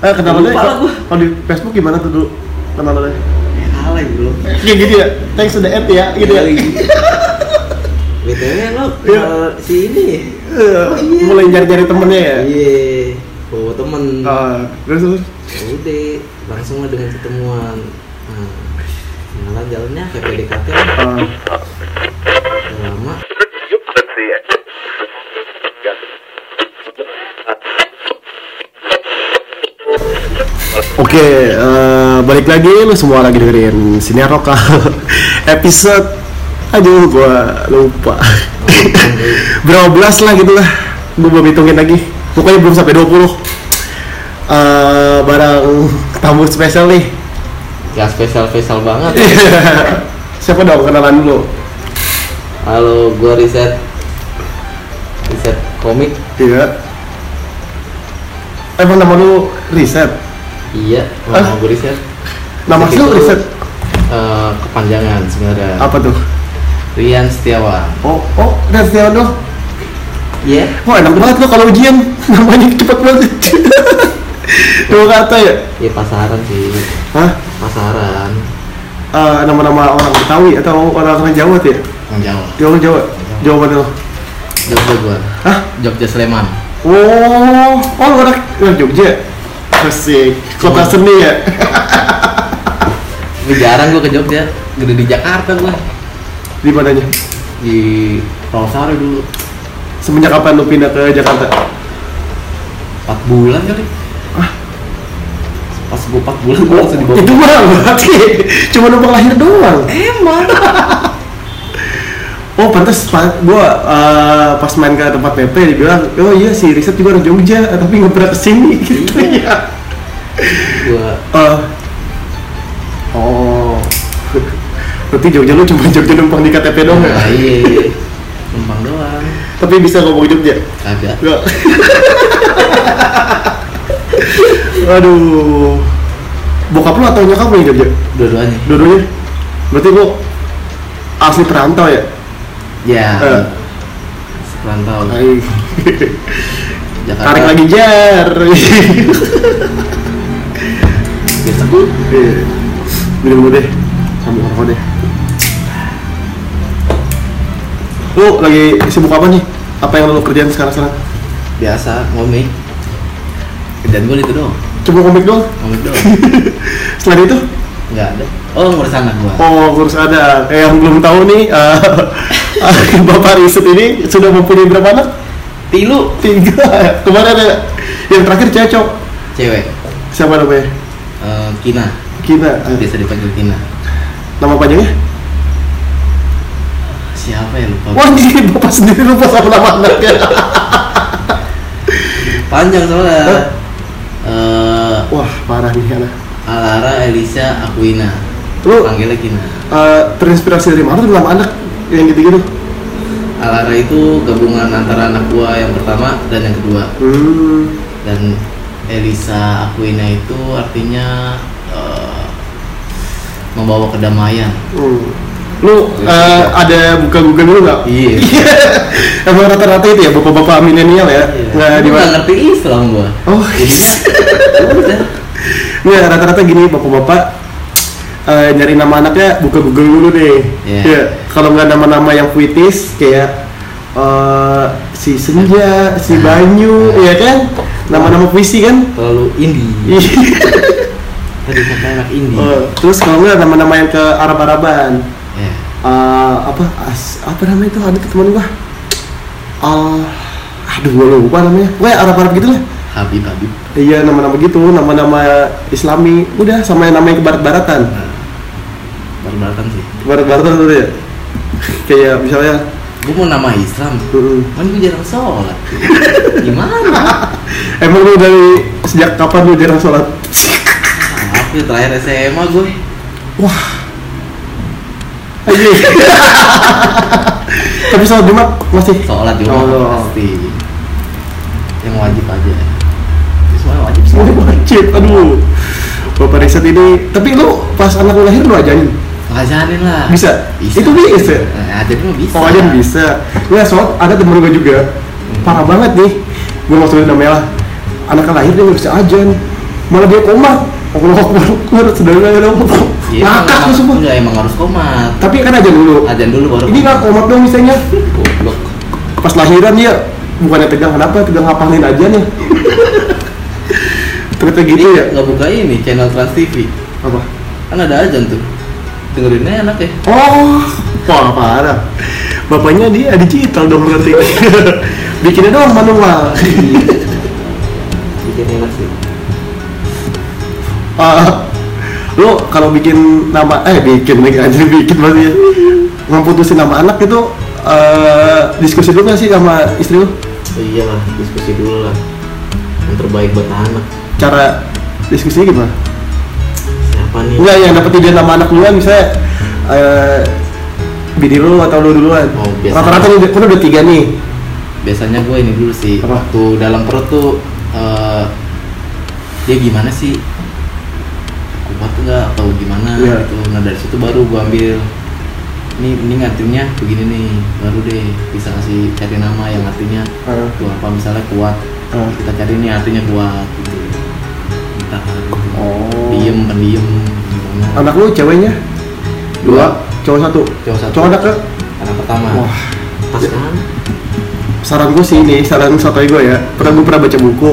Eh, lah gua. kalau di Facebook gimana tuh dulu kenalannya? Ya kalah belum. Kayak gitu ya, thanks to the app ya, gitu ya. Lo Iya. kenal si ini. Eh, Mulai nyari-nyari temennya ya. Iya. Bawa temen. Ah, terus terus. Ya Udah, langsung lah dengan ketemuan. Nah, kenalan jalannya kayak PDKT ah, lama. Oke, eh, balik lagi lu semua lagi dengerin Siniar Lokal episode aduh gua lupa. Berapa belas lah gitu lah gua belum hitungin lagi. Pokoknya belum sampai 20 eh barang tamu spesial nih. Gak spesial-spesial banget. siapa dong kenalan dulu. Halo, gua riset. Riset komik. iya. Emang nama lu riset Iya, Ah. nama gua riset. nama lu riset eh, kepanjangan sebenarnya. apa tuh Rian Setiawan. oh oh dan Setiawan dong Iya. Wah enak banget lo kalau ujian namanya cepet banget. Dua kata ya? Iya pasaran sih. Hah? Pasaran. Eh, nama-nama orang Betawi atau orang-orang Jawa tuh ya? Yang Jawa. Jawa Jawa. Jawa mana lo? Jogja gua. Hah? Jogja Sleman. Oh, oh orang orang Jogja. Asik. Kota seni ya. Tapi jarang gua ke Jogja. Gede di Jakarta gua. Di mananya? Di Rawasari dulu. Semenjak kapan lu pindah ke Jakarta? 4 bulan kali. Ah. Pas gua 4 bulan gua langsung dibawa. Itu mah berarti cuma numpang lahir doang. Emang. Oh pantas pa- gua eh, pas main ke tempat PP dibilang oh iya si Riset juga orang Jogja tapi nggak pernah ke sini gitu ya. Gua Eh, oh, berarti Jogja lu cuma Jogja numpang di KTP doang ya? Nah, iya. Numpang doang. Tapi bisa ngomong Jogja? Kagak. Enggak. Aduh. Bokap lu atau nyokap lu yang Jogja? Dua-duanya. Dua-duanya? Berarti lu asli perantau ya? Ya. Eh. Perantau. Hai. Jakarta. Tarik lagi jar. Biasa gua Iya. Minum deh. Sambil rokok deh. Lu lagi sibuk apa nih? Apa yang lu kerjain sekarang-sekarang? biasa ngomik. Dan gua itu doang. Cuma komik doang? Ngomik doang. Selain itu? Enggak ada. Oh, ngurus anak gua. Oh, kurus ada. Kayak yang belum tahu nih, eh, Bapak Riset ini sudah mempunyai berapa anak? Tilu Tiga. Kemarin ada yang terakhir cecok. cewek. Siapa namanya? Eh, Kina. Kina. Eh, Biasa dipanggil Kina. Nama panjangnya? Siapa ya lupa? Wah, ini Bapak sendiri lupa sama nama anaknya. Panjang soalnya. Hah? Eh, Wah, parah nih anak. Alara Elisa Aquina. Lu Panggilnya Kina. eh, terinspirasi dari mana tuh nama anak yang gitu-gitu? Alara itu gabungan antara anak gua yang pertama dan yang kedua. Hmm. Dan Elisa Aquina itu artinya eh, membawa kedamaian. hmm. Lu eh, ada buka Google dulu nggak? Iya. Emang rata-rata itu ya bapak-bapak milenial ya? Nggak Gua di nggak ngerti Islam gua. Oh, Jadinya udah. Nggak, rata-rata gini bapak-bapak eh, nyari nama anaknya buka Google dulu deh. Iya. Ya, kalau nggak nama-nama yang puitis kayak eh, si Senja, si Nah. Banyu, Nah. ya kan? Nama-nama puisi kan? Terlalu indie. Iya. Tadi kata anak indie. Eh, terus kalau nggak nama-nama yang ke Arab-Araban, Ya. Eh, apa as, apa namanya itu ada teman gua. Al, aduh gua lupa namanya. Pokoknya Arab-Arab gitu lah. Habib Habib. Iya nama-nama gitu, nama-nama Islami. Udah sama yang namanya ke barat-baratan. Baru-barukan sih. Barat-baratan tuh ya. Kayak misalnya Gue mau nama Islam. Kan gue jarang sholat. Gimana? Emang lu dari sejak kapan lu jarang sholat? Aku terakhir SMA gue. Wah Ayo Tapi sholat Jumat masih? Sholat juga Oh. pasti. Yang wajib aja. Itu Semua wajib sih. Wajib, wajib, aduh Bapak riset ini, tapi lu pas anak lu lahir lu ajarin? Ngajarin lah. Bisa? Bisa. Itu bisa? Nah, ajarin mah bisa. Ajarin bisa Nggak, soal ada temen gue juga Parah banget nih Gue maksudnya namanya lah Anak lahir dia nggak bisa ajan malah dia komat Allah Akbar Akbar saudara dong Iya, ngakak lu semua Enggak, emang harus komat. tapi kan aja dulu Ajan dulu baru. ini nggak komat dong misalnya Goblok. pas lahiran dia bukannya tegang kenapa tegang ngapalin aja nih ternyata gitu ya Nggak buka ini channel Trans TV. apa Kan ada ajan tuh. Dengerinnya enak ya. oh wah parah bapaknya dia digital dong berarti bikinnya doang manual Bikin enak sih. Ah, lo kalau bikin nama eh bikin lagi aja bikin maksudnya ngeputusin nama anak itu eh, diskusi dulu nggak sih sama istri lo Oh iyalah, diskusi dulu lah. Yang terbaik buat anak. cara diskusinya gimana Siapa nih? Enggak yang dapat ide nama anak duluan misalnya eh bini lu atau lu duluan. Oh, rata-rata lu kan udah tiga nih. Biasanya gue ini dulu sih Apa? waktu dalam perut tuh eh, dia gimana sih? Kuat nggak? Atau gimana? Iya. gitu. Nah dari situ baru gue ambil. Ini ini artinya begini nih baru deh bisa kasih cari nama yang artinya tuh apa misalnya kuat. Ah. kita cari nih artinya kuat gitu Oh. diem pendiam gimana anak lu ceweknya? Dua. Cowok satu? Cowok satu. Cowok anak ke? Anak pertama. Wah. Pas kan? Saran gue sih ini saran sotoy gue ya. Pernah gue pernah baca buku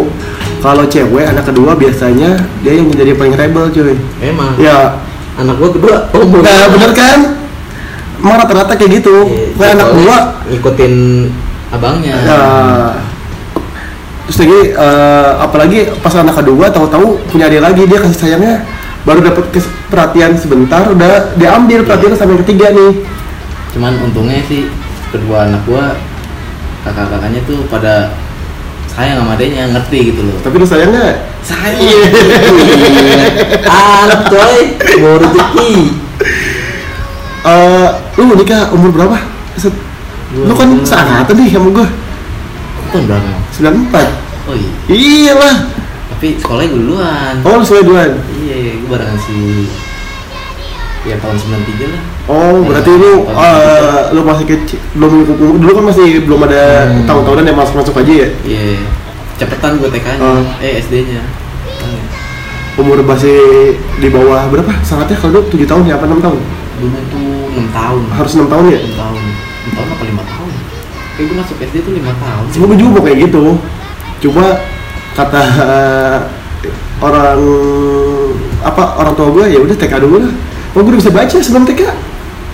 kalau cewek anak kedua biasanya dia yang jadi paling rebel cuy. Emang? Ya. Anak gue kedua oh Nah, bener kan? Emang rata-rata kayak gitu. Iya, Kayak anak gua, ngikutin abangnya. Ya, terus lagi eh, apalagi pas anak kedua tahu-tahu punya adik lagi dia kasih sayangnya baru dapat perhatian sebentar udah diambil perhatian sampai yang ketiga nih. cuman untungnya sih kedua anak gua kakak-kakaknya tuh pada sayang sama adanya ngerti gitu loh Tapi lu sayangnya sayang Iya. anak coy mau rezeki eh lu nikah umur berapa? Set, lu kan seangkatan nih sama gua tahun berapa 94 oh iya. Iya lah tapi sekolahnya gue duluan. Oh lu sesuai duluan? Iya iya gue barengan si ya tahun 93 lah. Oh, berarti Iya, lu eh, lu masih kecil, belum dulu kan masih belum ada Hmm. tahun-tahunan yang masuk-masuk aja ya. iya. Cepetan gue TK nya Oh. eh SD nya Umur masih di bawah berapa? Sangatnya kalau dulu 7 tahun ya apa 6 tahun? dulu tuh 6 tahun. Harus 6 tahun ya? 6 tahun. 6 tahun apa 5 tahun kayak gue masuk SD tuh 5 tahun Semoga juga kayak gitu. Cuma kata eh, orang apa orang tua gue ya udah TK dulu lah. Oh gue udah bisa baca sebelum TK.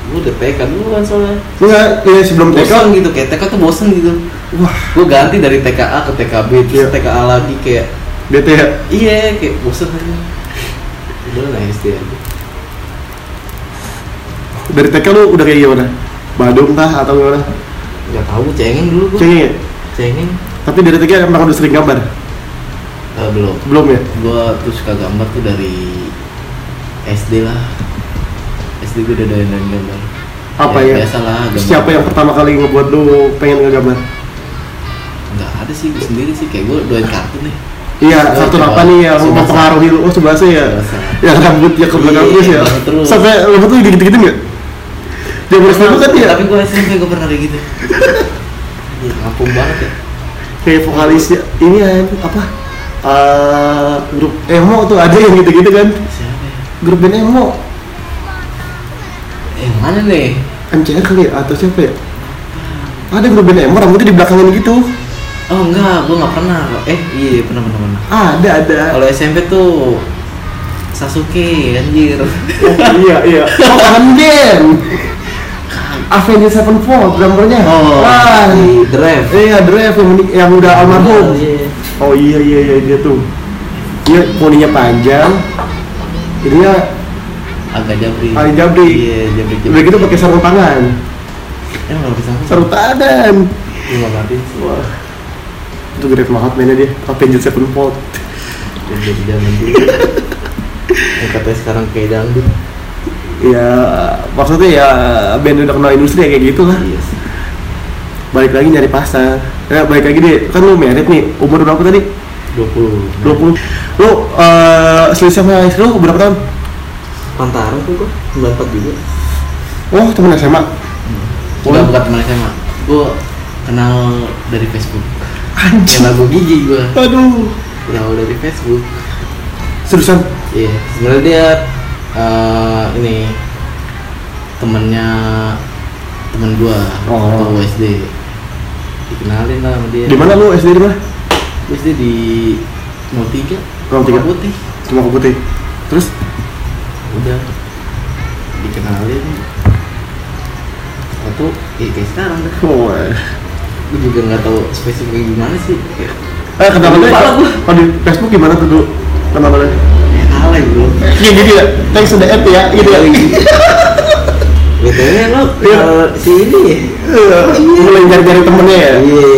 gue udah TK duluan soalnya Enggak, ya sebelum TK. bosan gitu kayak TK tuh bosen gitu Wah, gue ganti dari TKA ke TKB terus Iya. TKA lagi kayak bete ya. iya kayak bosen aja udah lah SD aja Dari TK lu udah kayak gimana? Badung kah atau gimana? Nggak tahu cengeng dulu gue Cengeng ya? cengeng Tapi dari TK emang udah sering gambar? Eh, belum Belum ya? gue tuh suka gambar tuh dari SD lah SD gue udah doyan gambar Apa ya? biasa lah gambar Siapa yang pertama kali ngebuat lu pengen ngegambar? nggak ada sih gue sendiri sih kayak gue doyan kartun nih Iya, Oh, kartun apa nih yang mempengaruhi lu? Oh, Subasa ya? Yang rambutnya ke belakang Iya, terus ya? Sampai rambut lu gitu-gitu nggak? Dia mulai dulu kan ya? tapi gue SMP gue pernah kayak gitu. Iya, ngampung banget ya. Kayak vokalisnya, ini ya, apa? Eh, grup emo tuh ada yang gitu-gitu kan? siapa ya? Grup band emo, eh mana nih? MCR kali ya? Atau siapa ya? Ada grup band emo, rambutnya di belakangin gitu. Oh enggak gue nggak pernah. Eh iya pernah pernah pernah. Ada, ada. Kalau SMP tuh Sasuke anjir. Oh, iya, iya. Oh, Avenged Sevenfold, drummernya oh Wah, drive Iya, Drive yang, menik- yang udah almarhum. Iya. Oh iya iya iya dia tuh. Dia poninya panjang. Ininya agak jabri Ali jabri. iya jabri Udah gitu pakai sarung tangan. emang nggak bisa Sarung tangan. nggak ngerti Wah. Itu gede banget mainnya dia. Avenged Sevenfold. jabri di zaman dulu yang katanya sekarang kayak dangdut Ya maksudnya ya band udah kenal industri ya kayak gitu lah. iya sih Balik lagi nyari pasar. Ya balik lagi deh. Kan lu merit nih. Umur berapa tadi? 20 20. Lu eh selisih sama istri lu berapa tahun? Pantara tuh gue 94 juga Oh, temen SMA. Enggak bukan teman SMA gue kenal dari Facebook yang Anjing. lagu gigi gue Aduh. kenal dari Facebook Seriusan? iya sebenarnya dia eh, ini temennya temen gua Oh. waktu SD dikenalin lah sama dia Di mana lu SD di mana? SD di 03 03. Putih Cuma putih. Terus? udah dikenalin waktu ya kayak sekarang dah Oh, eh. gue juga nggak tahu spesifik gimana sih Eh, lah gua. kalau di Facebook gimana tuh dulu? Kenalannya? ya kalah bro? Iya gitu ya. Thanks to the app ya, gitu ya. Betulnya lo Iya. kalau si ini ya? Iya, Mulai nyari-nyari temennya ya. iya.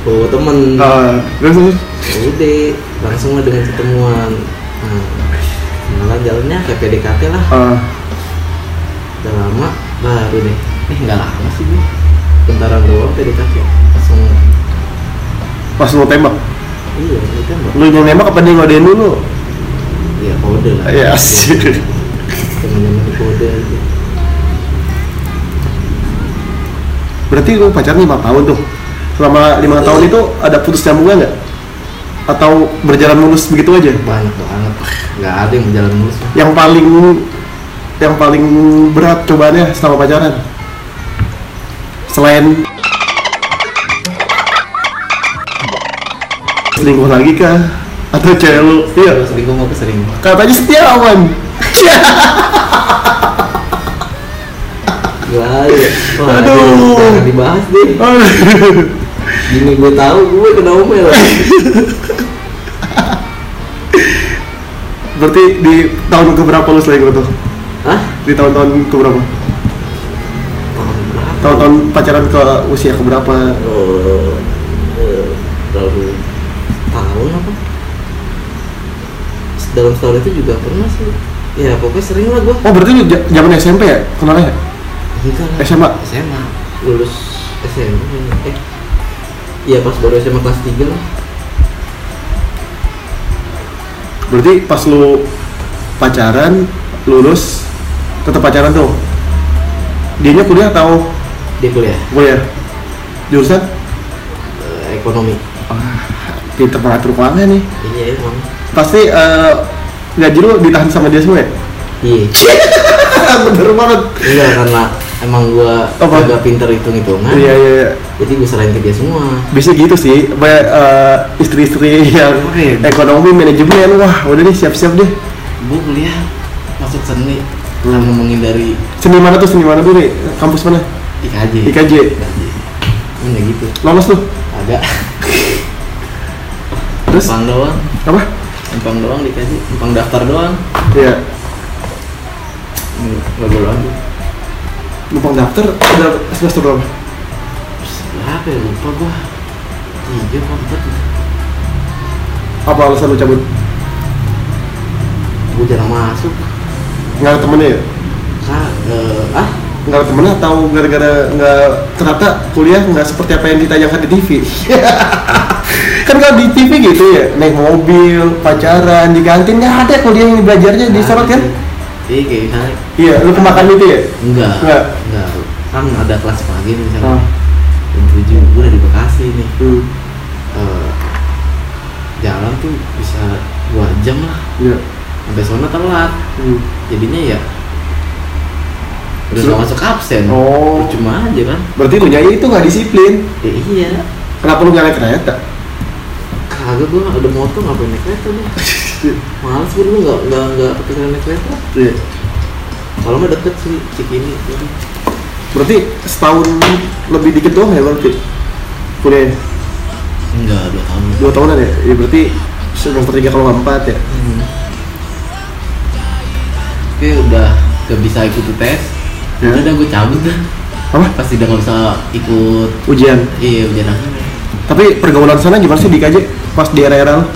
Bawa temen. Ah, terus terus. udah langsung lah dengan ketemuan. Nah, malah jalannya kayak PDKT lah. Ah, udah lama baru deh. Eh nggak lama sih gue bentaran doang PDKT langsung. Pas lu tembak, iya ini kan lu yang nembak apa dia ngodein dulu? Ya kode lah Iya, asik. temen-temen di kode Berarti lu pacaran lima tahun tuh. Selama lima tahun itu ada putus nyambungnya nggak? Atau berjalan mulus begitu aja? banyak banget nggak ada yang berjalan mulus. Yang paling yang paling berat cobaannya selama pacaran? Selain selingkuh lagi kah? Atau cewek lu? Iya. Kalau selingkuh mau kesering Katanya setiawan. Gak ada Wah, Aduh. jangan dibahas deh Gini gue tahu gue kena omel Berarti di tahun keberapa lu selingkuh tuh? Hah? Di tahun-tahun keberapa? Tahun berapa? Tahun-tahun pacaran ke usia keberapa? Oh, eh, Terlalu tahun apa? Dalam setahun itu juga pernah sih. Ya pokoknya sering lah gue Oh berarti lu zaman SMP ya kenalnya? Enggak lah. SMA? SMA Lulus SMA Eh Iya pas baru SMA kelas 3 lah. Berarti pas lu pacaran, lulus, tetap pacaran tuh? Dianya kuliah atau? Dia kuliah. Kuliah? Jurusan? eh, Ekonomi. Pinter mengatur keuangan nih. Iya emang Pasti eh, gaji lu ditahan sama dia semua ya? Iya. Bener banget. Enggak karena emang gua Apa? agak pinter hitung hitungan Iya iya iya. Jadi gue serahin ke dia semua. Bisa gitu sih. Banyak eh, istri-istri yang Oke. ekonomi manajemen. Wah udah nih siap-siap deh. Gue kuliah masuk seni. Hmm. hmm. menghindari seni mana tuh? Seni mana tuh nih kampus mana? IKJ IKJ IKJ gitu? Lolos tuh? Agak terus? Doang. Apa numpang doang di IKJ numpang daftar doang. Ya Hmm, nggak boleh lanjut numpang daftar udah semester berapa? Berapa ya lupa gua. Tiga apa empat gitu. apa alasan lu cabut? Gue jarang masuk. Nggak ada temennya ya? Kak eh, ah nggak ada temennya atau gara-gara nggak ternyata kuliah nggak seperti apa yang ditayangkan di TV kan kalau di TV gitu ya naik mobil pacaran di kantin nggak ada kuliah yang belajarnya disorot kan? Iya kayak misalnya. Iya lu kemakan itu ya? Enggak. Enggak. enggak. Kan ada kelas pagi misalnya. Ah. jam tujuh gue udah di Bekasi nih. Hmm. Eh, jalan tuh bisa dua jam lah. Ya sampai sana telat. Hmm. jadinya ya udah nggak masuk absen. Oh. cuma aja kan? Berarti lu nyanyi itu nggak disiplin? Ya iya. Kenapa lu nggak naik kereta? Kagak gue ada motor ngapain naik kereta nih males gue dulu nggak nggak nggak kepikiran naik kereta. Iya. kalau nggak deket sih cikini. Gitu. berarti setahun lebih dikit doang ya berarti kuliah enggak dua tahun. Dua tahunan ya, ya berarti semester tiga kalau empat ya? Hmm. Oke udah gak bisa ikut tes Ya. Udah gue cabut dah apa? Pasti udah gak bisa ikut. Ujian. Iya ujian akhir tapi pergaulan sana gimana sih di KJ pas di era-era lu?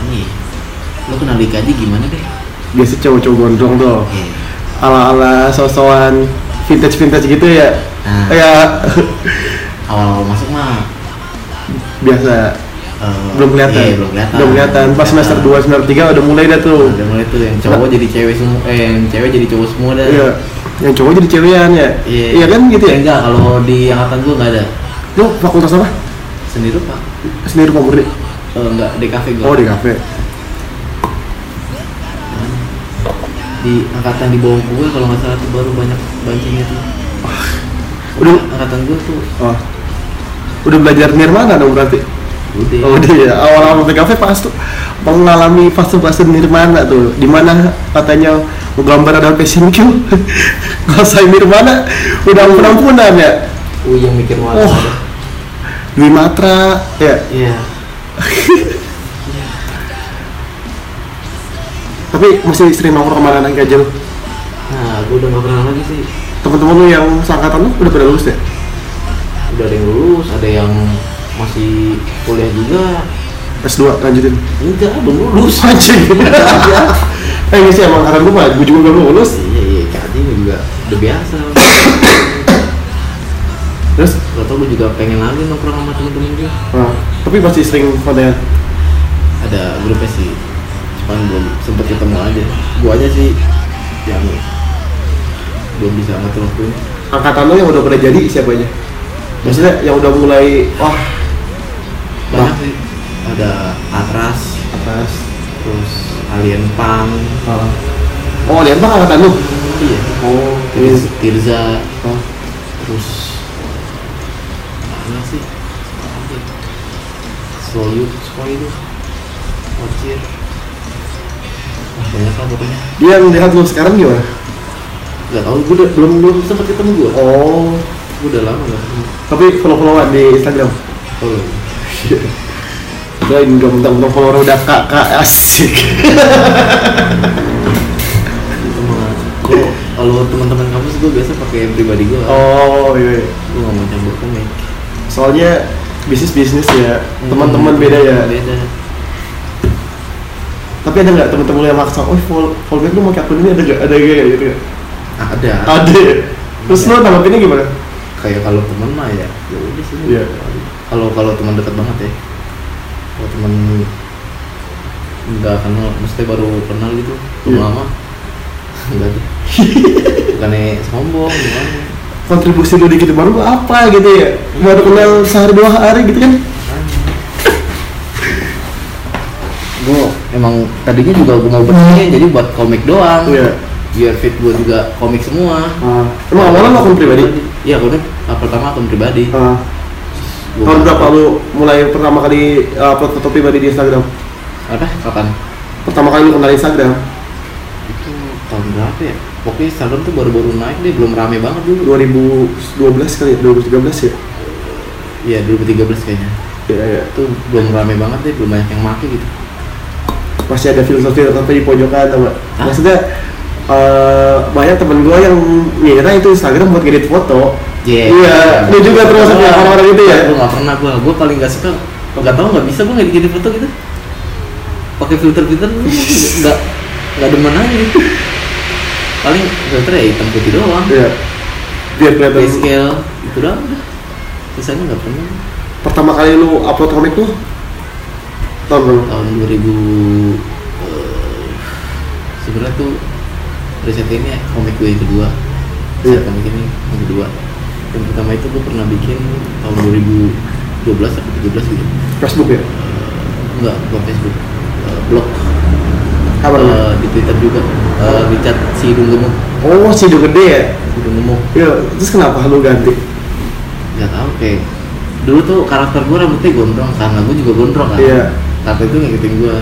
Ani Lo kenal Dika aja gimana deh? biasa cowok-cowok gondrong tuh. Oke ala-ala sosokan vintage-vintage gitu ya? Nah. ya Awal-awal masuk mah. Biasa eh, belum kelihatan? Iya belum kelihatan. Belum kelihatan. Pas semester 2 semester 3 udah mulai dah tuh. Udah mulai tuh yang cowok jadi cewek semua Eh yang cewek jadi cowok semua dah. Iya. Yang cowok jadi cewekan ya? Iya. Iya kan gitu ya? Enggak kalau di angkatan gue gak ada. Lu fakultas apa? Sendiri pak sendiri rupa murni? Eh, enggak di kafe gue Oh di kafe. di angkatan di bawah gue kalau nggak salah tuh baru banyak bancingnya tuh. Udah angkatan gue tuh. Oh. Udah belajar nirmana dong berarti. Udah. Oh dia ya. Awal-awal di kafe pas tuh mengalami fase-fase nirmana tuh di mana katanya gambar ada passion Q ngerasain nirmana. Udah ampun-ampunan ya. Oh yang mikir mau Oh. Dwi Matra ya. Iya. Tapi masih sering nongkrong sama anak gajah lu. nah gue udah nggak pernah lagi sih. Teman-teman lu yang seangkatan lu udah pada lulus ya? Udah ada yang lulus ada yang masih kuliah juga. S2 lanjutin. Enggak belum lulus. Anjing eh ini sih emang angkatan gue gue juga belum lulus. Iya iya kayak ini juga udah biasa. Terus? Gak tau gue juga pengen lagi nongkrong sama temen-temen gue ah, tapi masih sering konten ada grupnya sih cuman belum sempet ketemu aja. Gue aja sih yang belum bisa ngatur waktunya angkatan lu yang udah pada jadi siapa aja? Maksudnya yang udah mulai wah banyak sih ada Atras atas terus Alien Pang ah. oh lihat bang angkatan lu? Iya. Oh Tirza, Tirza. Oh. terus mana sih? Soyut Soyut Wajir Wah, banyak lah pokoknya. Dia yang lihat lu sekarang gimana? Gak tau, gue udah, belum belum sempat ketemu gue oh. Gue udah lama gak tapi follow followan di Instagram? Oh, Ini udah mentang-mentang follower udah kakak asik. Kalau kalau teman-teman kampus gue biasa pakai pribadi gue oh iya, iya. Gue gak mau campur komik soalnya bisnis bisnis ya teman-teman beda ya. Beda. Tapi ada nggak teman-teman yang maksa oh follow follow back lu mau akun ini? Ada gak ada gak gitu ya Ada. Ada ya? terus lu tanggapinnya gimana? Kayak kalau teman mah ya ya udah sih. Iya. Kalau kalau teman dekat banget ya. Kalau teman nggak kenal, mesti baru kenal gitu belum Iya. lama enggak sih bukannya sombong gimana? Kontribusi lu dikit baru apa gitu ya? Baru kenal sehari dua hari gitu kan? Gue emang tadinya juga gue mau berani jadi buat komik doang. Iya. biar fit gue juga komik semua. Ah, emang awalnya akun pribadi? Iya gue pertama akun pribadi. Gua tahun berapa lu mulai pertama kali uh, upload foto pribadi di Instagram? Apa? Kapan? Pertama kali lu kenal Instagram? Itu tahun berapa ya? Pokoknya Instagram tuh baru-baru naik deh belum rame banget dulu. 2012 kali ya 2013 ya? Iya 2013 kayaknya. Iya, iya. itu belum rame banget deh belum banyak yang make gitu. Masih ada filter-filter di pojokan tau gak? Maksudnya eh, banyak temen gue yang ngira itu Instagram buat ngedit foto Iya. Iya, lu juga termasuk yang orang-orang itu ya? Gue nggak pernah gue, gue paling nggak suka, nggak tahu nggak bisa gue nggak edit foto gitu. Pakai filter filter nggak nggak demen aja gitu. Paling filter ya hitam putih doang. Iya. biar kelihatan Grayscale itu doang. Sisanya nggak pernah. pertama kali lu upload komik tuh tahun berapa? Tahun 2000 eh, sebenarnya tuh riset ini ya, komik gue yang kedua. Iya. Komik ini yang kedua. Yang pertama itu gue pernah bikin tahun 2012 atau 13 gitu. Facebook ya? Enggak, bukan Facebook. Eh, blog. Apa namanya? Eh, di Twitter juga. Eh, di chat si hidung gemuk. Oh, si Hidung gede ya? Si hidung gemuk. Iya, terus kenapa lu ganti? Gak tau kayak dulu tuh karakter gue rambutnya gondrong karena gue juga gondrong kan. Iya. Karakter itu ngikutin gue.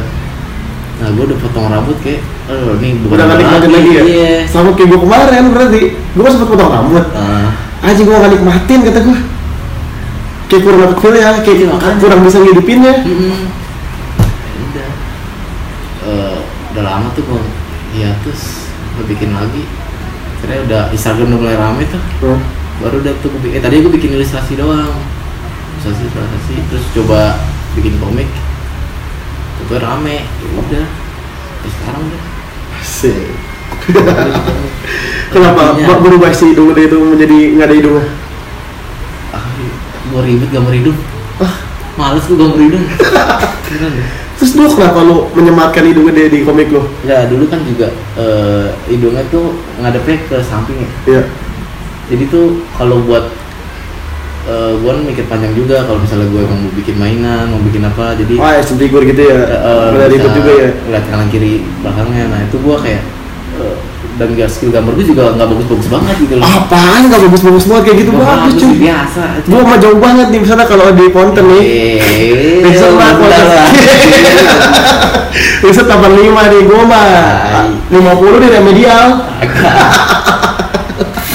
Nah gue udah potong rambut kayak, oh ini bukan Udah gak gua nikmatin lagi ya? Iya. Sama kayak gue kemarin berarti Gue kan sempet potong rambut Ah, Aja gue gak nikmatin kata gue Kayak kurang dapet feel ya, kayak Iya, makanya. kurang bisa ngidupinnya mm-mm. Ya udah. Eh, udah lama tuh gue, iya terus gue bikin lagi. Karena udah Instagram udah mulai rame tuh. Hmm. baru udah tuh gue bikin, eh tadi gue bikin ilustrasi doang ilustrasi ilustrasi terus coba bikin komik itu rame ya udah ya sekarang udah Asik Kenapa? Intinya, Mak berubah si hidung gede itu menjadi nggak ada hidungnya? ah, gue ribet gambar hidung ah. Males gue gambar hidung Beneran deh. Terus lu kenapa lu menyematkan hidung gede di komik lu? Nggak, dulu kan juga eh, hidungnya tuh ngadepnya ke samping ya. Iya. Jadi tuh kalau buat eh, gua kan mikir panjang juga kalau misalnya gua emang mau bikin mainan mau bikin apa jadi oh action figure gitu ya. Eh, Udah ribet bisa juga ya. lihat kanan kiri belakangnya. Nah itu gua kayak eh, dan gak skill gambar gue juga nggak bagus-bagus banget gitu loh. Apaan gak bagus-bagus banget? Kayak gitu Nggak bagus bagus, cuy. biasa gua mah jauh banget nih misalnya kalau di Ponten nih. Eh, Besok lah, udah lah. Riset 85 nih, gua mah Tai. 50 di remedial.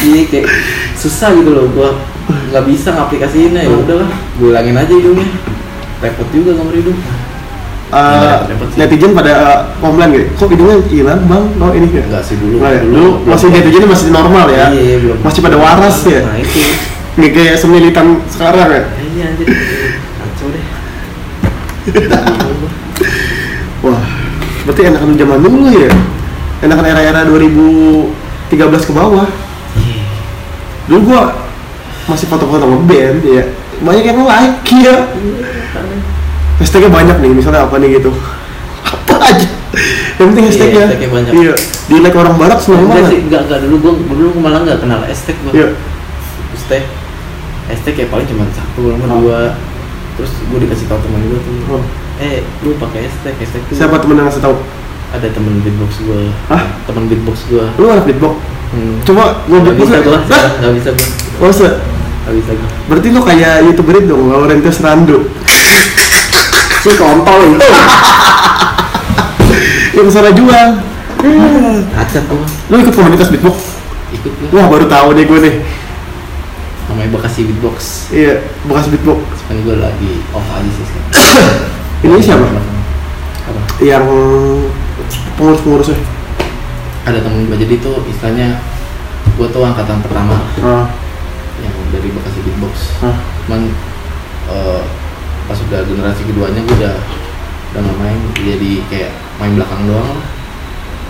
Iya kayak susah gitu loh gua nggak bisa ngaplikasiinnya ya udahlah gue ulangin aja hidungnya. Repot juga gambar hidung Sih. netizen pada eh, komplain gitu, kok hidungnya hilang bang? Oh ini ya? enggak sih dulu Nggak ya? Dulu masih netizen masih normal ya? iya belum Masih pada waras ya? nah itu Nggak kayak semilitan sekarang ya? iya anjir kacau deh Wah, berarti enakan zaman dulu ya? Enakan era-era 2013 ke bawah Iya. Dulu gua masih foto-foto sama band ya Banyak yang like ya Hashtagnya banyak nih, misalnya apa nih gitu. Apa aja. Yang penting Iya, hashtagnya. hashtagnya banyak. Iya, di like orang barat seneng enggak banget. sih enggak enggak. Dulu gua dulu gua malah enggak kenal estek gua. Iya, estek estek ya paling cuma satu sama Oh. dua. Terus gua dikasih tahu teman gua tuh. Oh. eh lu pakai estek estek tuh. Siapa temen yang ngasih tahu? ada temen beatbox gua. Hah? temen beatbox gua. Lu anak beatbox? hmm. Coba gua beatbox bisa gua. Nggak bisa gua. Masa? nggak bisa gua. Berarti lu kayak youtuber itu dong, Laurentius Rando si kontol itu Yang sana jual. Acak gua. Lu ikut komunitas beatbox? ikut Wah baru tahu deh gue nih. Namanya Bekasi Beatbox. Iya, bekas beatbox. Kan gua lagi off aja sih sekarang. Ini siapa? apa? Yang pengurus-pengurusnya ada temen gua. Jadi tuh istilahnya gua tuh angkatan pertama. Ah, yang dari Bekasi Beatbox. Ah. cuman eh, udah generasi keduanya gue udah udah nggak main jadi kayak main belakang doang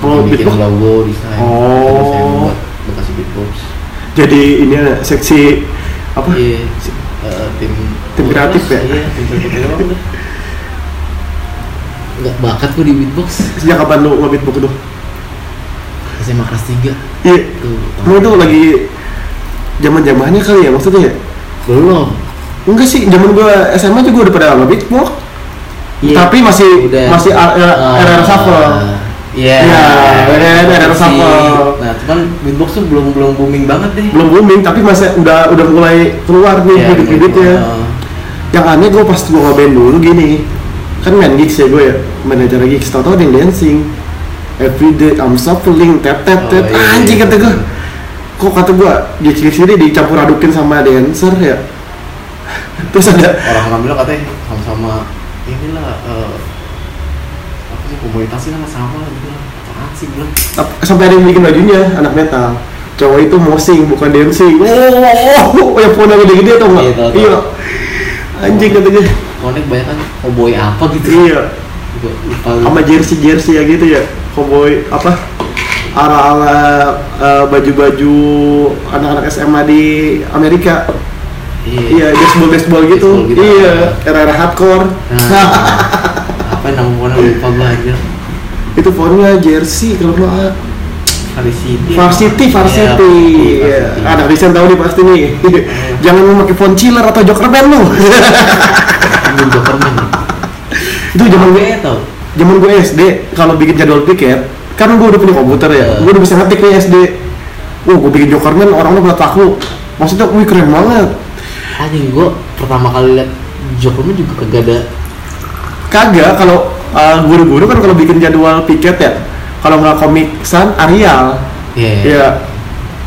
Oh, bikin beatbox? logo desain Oh. desain buat Bekasi Beatbox Jadi ini seksi apa? iya eh, tim Tim kreatif ya? iya tim kreatif doang nggak bakat gue di beatbox Sejak kapan lu nge-beatbox tuh? SMA kelas 3 Iya, tuh emang itu lagi zaman zamannya kali ya maksudnya ya? belum Enggak sih, zaman gua SMA juga udah pada nge-beatbox Iya. Tapi masih Udah. masih era era, Ah, shuffle. Iya. Iya, era- shuffle. Nah, cuman beatbox tuh belum belum booming banget deh. Belum booming tapi masih udah udah mulai keluar nih Iya, bibit-bibitnya. oh. Yang aneh gue pas gue ngeband dulu gini kan main gigs ya gue ya main acara gigs tau tau ada yang dancing every day I'm shuffling tap tap tap Oh, iya, anjing iya. kata gue kok kata gue gigs gigs ini dicampur adukin sama dancer ya terus ada Orang-orang bilang katanya sama-sama inilah eh, apa sih komunitasnya sama-sama gitu lah. Apaan sih bilang? sampai ada yang bikin bajunya anak metal. Cowok itu mosing bukan dancing. Oh yang punya gede-gede tau nggak? Iya, tahu, tahu. iya. Anjing kata gue Konek banyak kan cowboy apa gitu. iya. Sama jersey jersey ya gitu ya. Cowboy apa? Ala ala baju-baju anak-anak SMA di Amerika iya baseball baseball gitu, Baseball gitu. iya era-era hardcore Nah, apa nama pokoknya lupa gua aja. itu fontnya jersey kalau nggak Varsity. varsity varsity Iya, Iya. anak desain tahu nih pasti nih jangan memakai font chiller atau jokerman lu Ambil Jokerman. itu zaman gue Gue tau. zaman gue SD kalau bikin jadwal piket kan gue udah punya komputer ya Iya. gue udah bisa ngetik nih SD Wah, gue bikin Jokerman orang udah pada takluk maksudnya wih keren banget Anjing gua pertama kali liat Jokerman juga kagak ada kagak kalau uh, guru-guru kan kalau bikin jadwal piket ya kalau nggak komik san Arial Iya. ya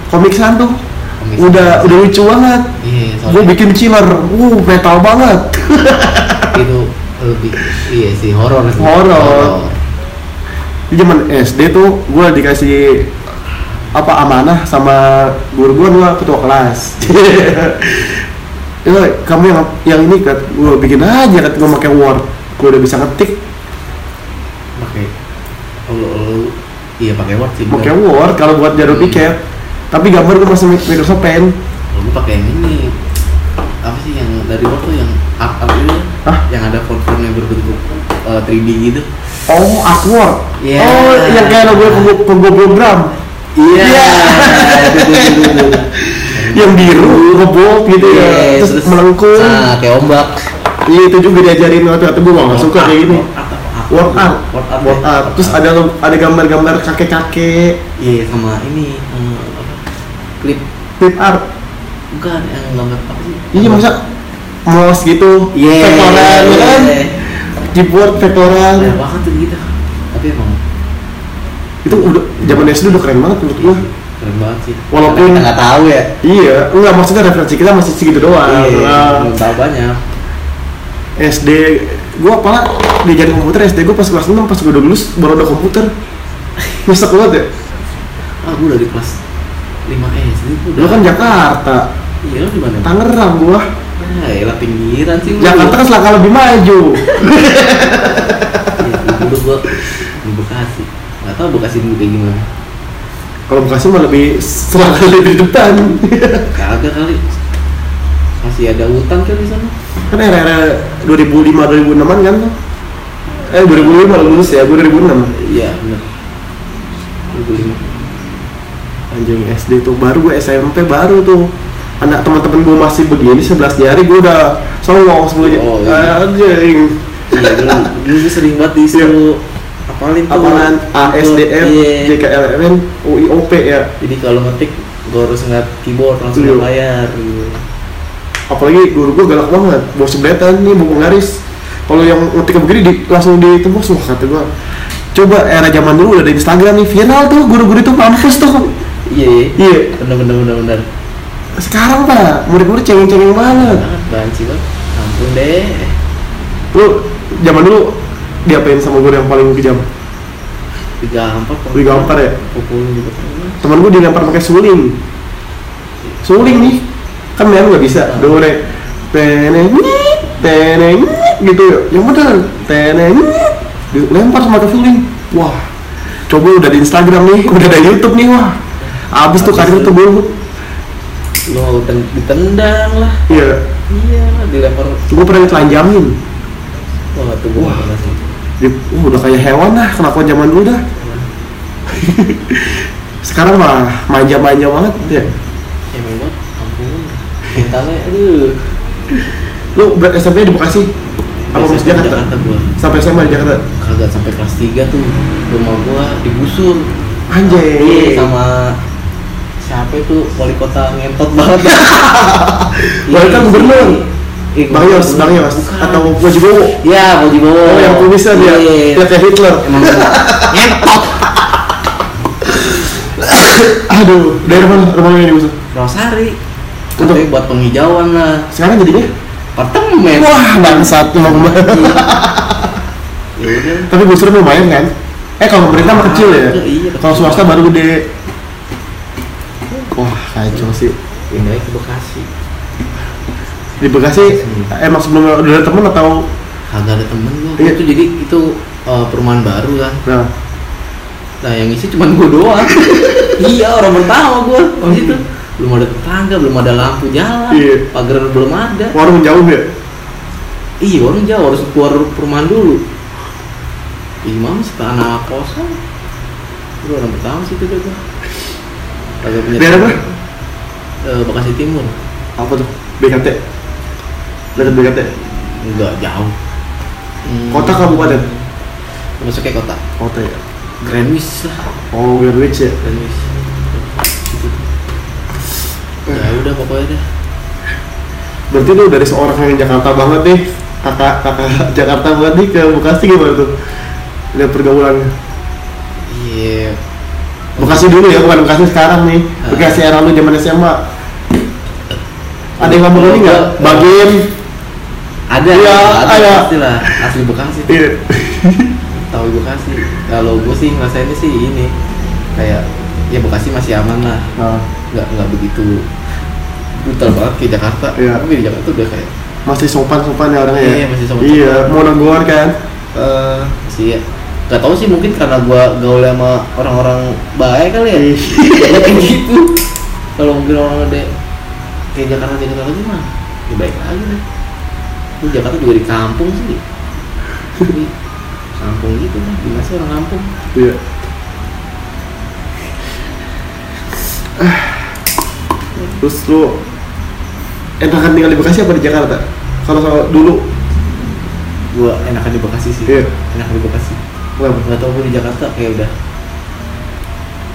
komik san tuh Komik udah San. udah lucu banget Iya, gue bikin chiller uh metal banget itu lebih iya sih horor. Horor. di zaman SD tuh gue dikasih apa amanah sama guru gue gue ketua kelas ya kamu yang yang ini kan gue bikin aja kan gue pakai word gue udah bisa ngetik Pakai oh, iya pakai Word sih. pakai word kalau buat jadwal Hmm. piket tapi gambar gue masih Microsoft Paint Lu pakai yang ini apa sih yang dari Word tuh yang art art itu Hah? yang ada font-font yang berbentuk eh, 3D gitu. oh Artwork Iya. oh yang kayak logo logo program Iya. Itu, itu. Yang biru ngebol gitu ya. Iya, terus, melengkung. nah kayak ombak. Iya itu juga diajarin waktu waktu gue nggak suka kayak gini. Art, word art. Terus ada ada gambar-gambar kakek-kakek. Iya sama ini eh, klip clip art. Bukan yang gambar apa sih? Iya masa mouse gitu. Iya, vektoran ya kan? iya. keyboard vektoran. Ada banget tuh gitu. Tapi emang itu udah zaman SD udah keren banget menurut gua keren banget sih. Walaupun- Karena kita nggak tahu ya. Iya enggak maksudnya referensi kita masih segitu doang iya Nah, belum tahu banyak. SD gua apalah diajarin komputer SD gua pas kelas 6 pas gua udah lulus baru ada komputer. Nyesek banget ya. Ah gue udah di kelas 5 SD udah lu kan Jakarta. Iya lu di mana? Tangerang gua. Ah elah pinggiran sih Jakarta kan selangkah lebih maju. Dulu gua di Bekasi nggak tahu Bekasi dulu kayak gimana kalau Bekasi mah lebih selangkah lebih depan. Kagak kali. Masih ada hutan kan di sana? Kan era-era 2005 2006an kan tuh. Eh 2005 lu lulus ya gua 2006 iya benar 2005 anjing SD tuh baru gue SMP baru tuh. Anak teman-teman gue masih begini 11 jari gue udah songong 10 jari Oh, iya. anjing. Iya dulu dulu gua sering banget disuruh apalin tuh apaan A S D F Iya. J K L M N U I O P ya. Jadi kalau ngetik gua harus ngeliat keyboard langsung Iya. ke layar gitu. apalagi guru gue galak banget bos sebeletan nih buku ngaris kalau yang ngetik begini di, langsung ditembus wah kata gue coba era zaman dulu udah ada Instagram nih viral tuh guru-guru itu mampus tuh. Iya iya. Iya. Bener bener bener bener. Sekarang pak murid-murid cengeng-cengeng banget banci banget. Ampun deh. Lu zaman dulu diapain sama guru yang paling kejam? Tiga empat Digampar ya? pukulin gitu teman gue dilempar pakai suling. Suling nih. Kan main nggak bisa. Dulu deh teneng teneng gitu. Ya yang bener teneng dilempar sama ke suling. Wah. Coba udah di Instagram nih udah ada YouTube nih wah. Abis tuh karir tuh gue lo ten- ditendang lah. Iya. Iya dilempar. Gue pernah ditelanjangin wah tuh gua Wah. Pernah sih Di- wah, udah kayak hewan lah kelakuan zaman dulu dah? Sekarang mah manja-manja banget ya ya memang. Ampun. Mentalnya aduh. Lu berat SMP di Bekasi? Apa masih Jakarta Jakarta gua. Sampai SMA di Jakarta? Kagak sampai kelas 3 tuh. Rumah gua digusur. Anjay. Iya sama siapa itu? Wali kota ngentot banget. Ya. Wali kota gubernur. Iya, Bang Yos, Bang Yos Bukan. atau Wajibowo Iya, Bojibowo. oh yang kumisan ya Iya. ya kayak Hitler Emang ngentot. aduh dari mana rumahnya ini musuh Rosari. Untuk- buat penghijauan lah. sekarang jadinya Apartemen. wah bangsat emang Ya udah. tapi gusur lumayan kan eh kalau pemerintah mah kecil ya Iya, kalau swasta baru gede wah kacau sih Pindah ke Bekasi. Di Bekasi emang sebelumnya udah ada temen atau Kagak ada temen gua. Iya. Itu jadi itu eh, perumahan baru kan. nah Nah yang isi cuma gue doang. iya orang pertama gue di situ. Belum ada tetangga, belum ada lampu jalan, Iya. pagar belum ada. warung jauh ya Iya orang jauh harus keluar perumahan dulu. Imam tanah kosong. Itu orang pertama sih itu gue. Kagak punya. Daerah apa? Eh, Bekasi Timur. apa tuh BKT Dekat BKT Enggak jauh. Hmm, kota kabupaten Masuknya kota. kota ya Greenwich lah. oh Greenwich ya Greenwich. Gitu. Ya udah pokoknya deh. berarti lu dari seorang yang Jakarta banget nih kakak kakak Jakarta banget nih ke Bekasi gimana tuh lihat pergaulannya Iya. Bekasi dulu ya bukan Bekasi sekarang nih Ah. Bekasi era lu zaman SMA ada yang ngomong ini nggak bagian Ada, Iya, ada. pasti lah. Asli Bekasi. iya Tahu Bekasi. Kalau gue sih ngerasainnya sih ini kayak ya Bekasi masih aman lah. nah, Nggak nggak begitu brutal banget kayak Jakarta. Iya. Tapi di Jakarta udah kayak masih sopan sopan ya orangnya ya Iya, masih sopan-sopan. iya mau negor kan eh masih ya. Gak tau sih mungkin karena gua gaul sama orang-orang baik kali ya. Iya. Kayak gitu. Kalau mungkin orang ada kayak Jakarta Jakarta lagi mah ya baik lagi deh. Lu Jakarta juga di kampung sih. Di kampung gitu lah, gimana sih orang kampung? iya. Terus lu enakan tinggal di Bekasi apa di Jakarta? Kalau soal dulu. Gua enakan di Bekasi sih. Iya. enakan di Bekasi. Kenapa nggak tau gue di Jakarta kayak udah.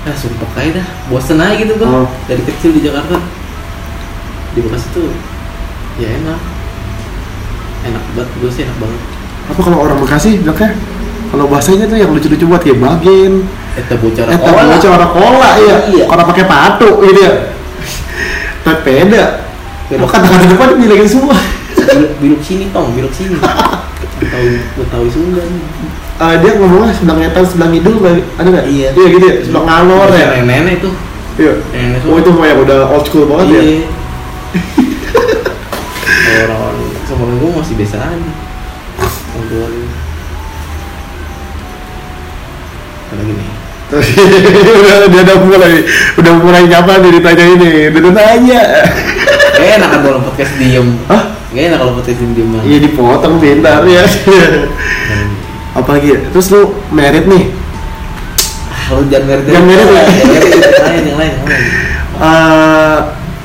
Ah sumpah kayak dah. Bosen aja gitu gua. Oh. dari kecil di Jakarta. Di Bekasi tuh ya enak enak banget gue sih enak banget. Apa kalau orang Bekasi bilangnya kalau bahasanya tuh yang lucu-lucu buat kayak bagen eta bocor eh tapi lucu orang kola ya Iya. kalau pakai patu gitu ya peda. Lo kata-kata depan bilangin semua. Biluk, sini tong biluk sini. Tahu gue tahu Sunda Eh, dia ngomongnya sebelah ngetan sebelah ngidul ada nggak? Iya. iya gitu ya sebelah ngalor ya. Nenek-nenek tuh iya. Nenek oh itu yang udah old school banget ya? Iya Kalau gue masih biasa aja ngobrol apa lagi nih? Udah dia udah mulai udah mulai nyapa nih ditanya ini. Udah nanya Gak enak kan kalau podcast diem. Hah? Gak enak kalau podcast diem diem iya dipotong pintar ya. Apa lagi? Ya? terus lu merit nih? Ah, lu jangan ngerti Jangan ya? Ngerti, yang lain, yang lain, yang lain Eh,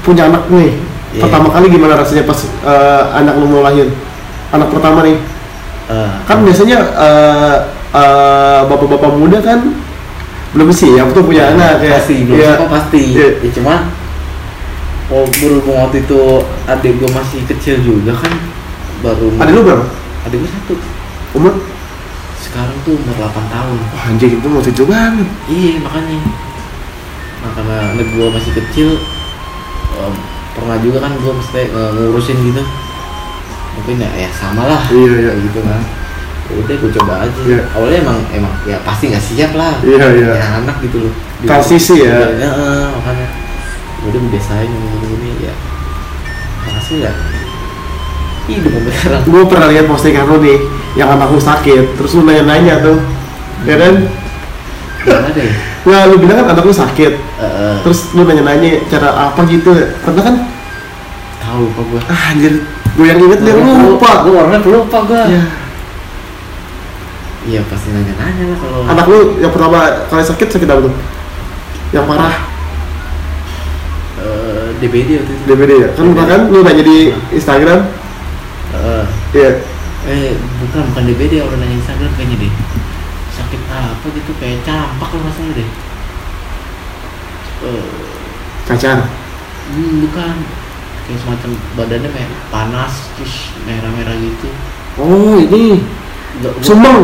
punya anak nih Iya. pertama kali gimana rasanya pas eh, anak lu mau lahir? Anak pertama nih. Eh, kan biasanya eh, eh, bapak-bapak muda kan belum siap tuh punya anak ya. Pasti, belum Iya. siapa pasti. Iya. Ya cuman Oh, berhubung waktu itu adik gue masih kecil juga kan Baru ada lu berapa? Adik gue satu. Umur? Sekarang tuh umur 8 tahun. Wah, anjing itu mau cucu banget. Iya makanya. Nah karena anak gue masih kecil Pernah juga kan gue mesti eh, ngurusin gitu. Mungkin ya, ya sama lah. Iya, iya. Gitu kan. Ya udah gue coba aja. Iya. Awalnya emang emang ya pasti nggak siap lah. Iya, iya. Ya anak gitu loh. Transisi ya. Iya, heeh, makanya. Ya udah biasain gini-gini ya. Hasil ya Hidup sekarang gue pernah lihat postingan lu nih yang anak lu sakit terus lu nanya-nanya tuh. Ya kan? Gimana deh? Nggak lu bilang kan anak lu sakit. Terus lu nanya-nanya cara apa gitu? Karena kan Tahu lupa gue ah, anjir. Gue yang inget dia. Lupa. Gue orangnya pelupa gue ya. Iya. Pasti nanya-nanya lah kalau anak lu yang pertama kali sakit sakit apa tuh? Yang parah? Eh, DBD waktu itu. DBD ya? Kan bahkan lu nanya di Instagram? Eh, ya eh bukan bukan DBD orang nanya Instagram kayaknya deh. Sakit apa gitu kayak campak kalau nggak salah deh. Eh, cacar? Hmm, bukan kayak semacam badannya kayak panas terus merah-merah gitu. Oh ini Nggak, gua- sumeng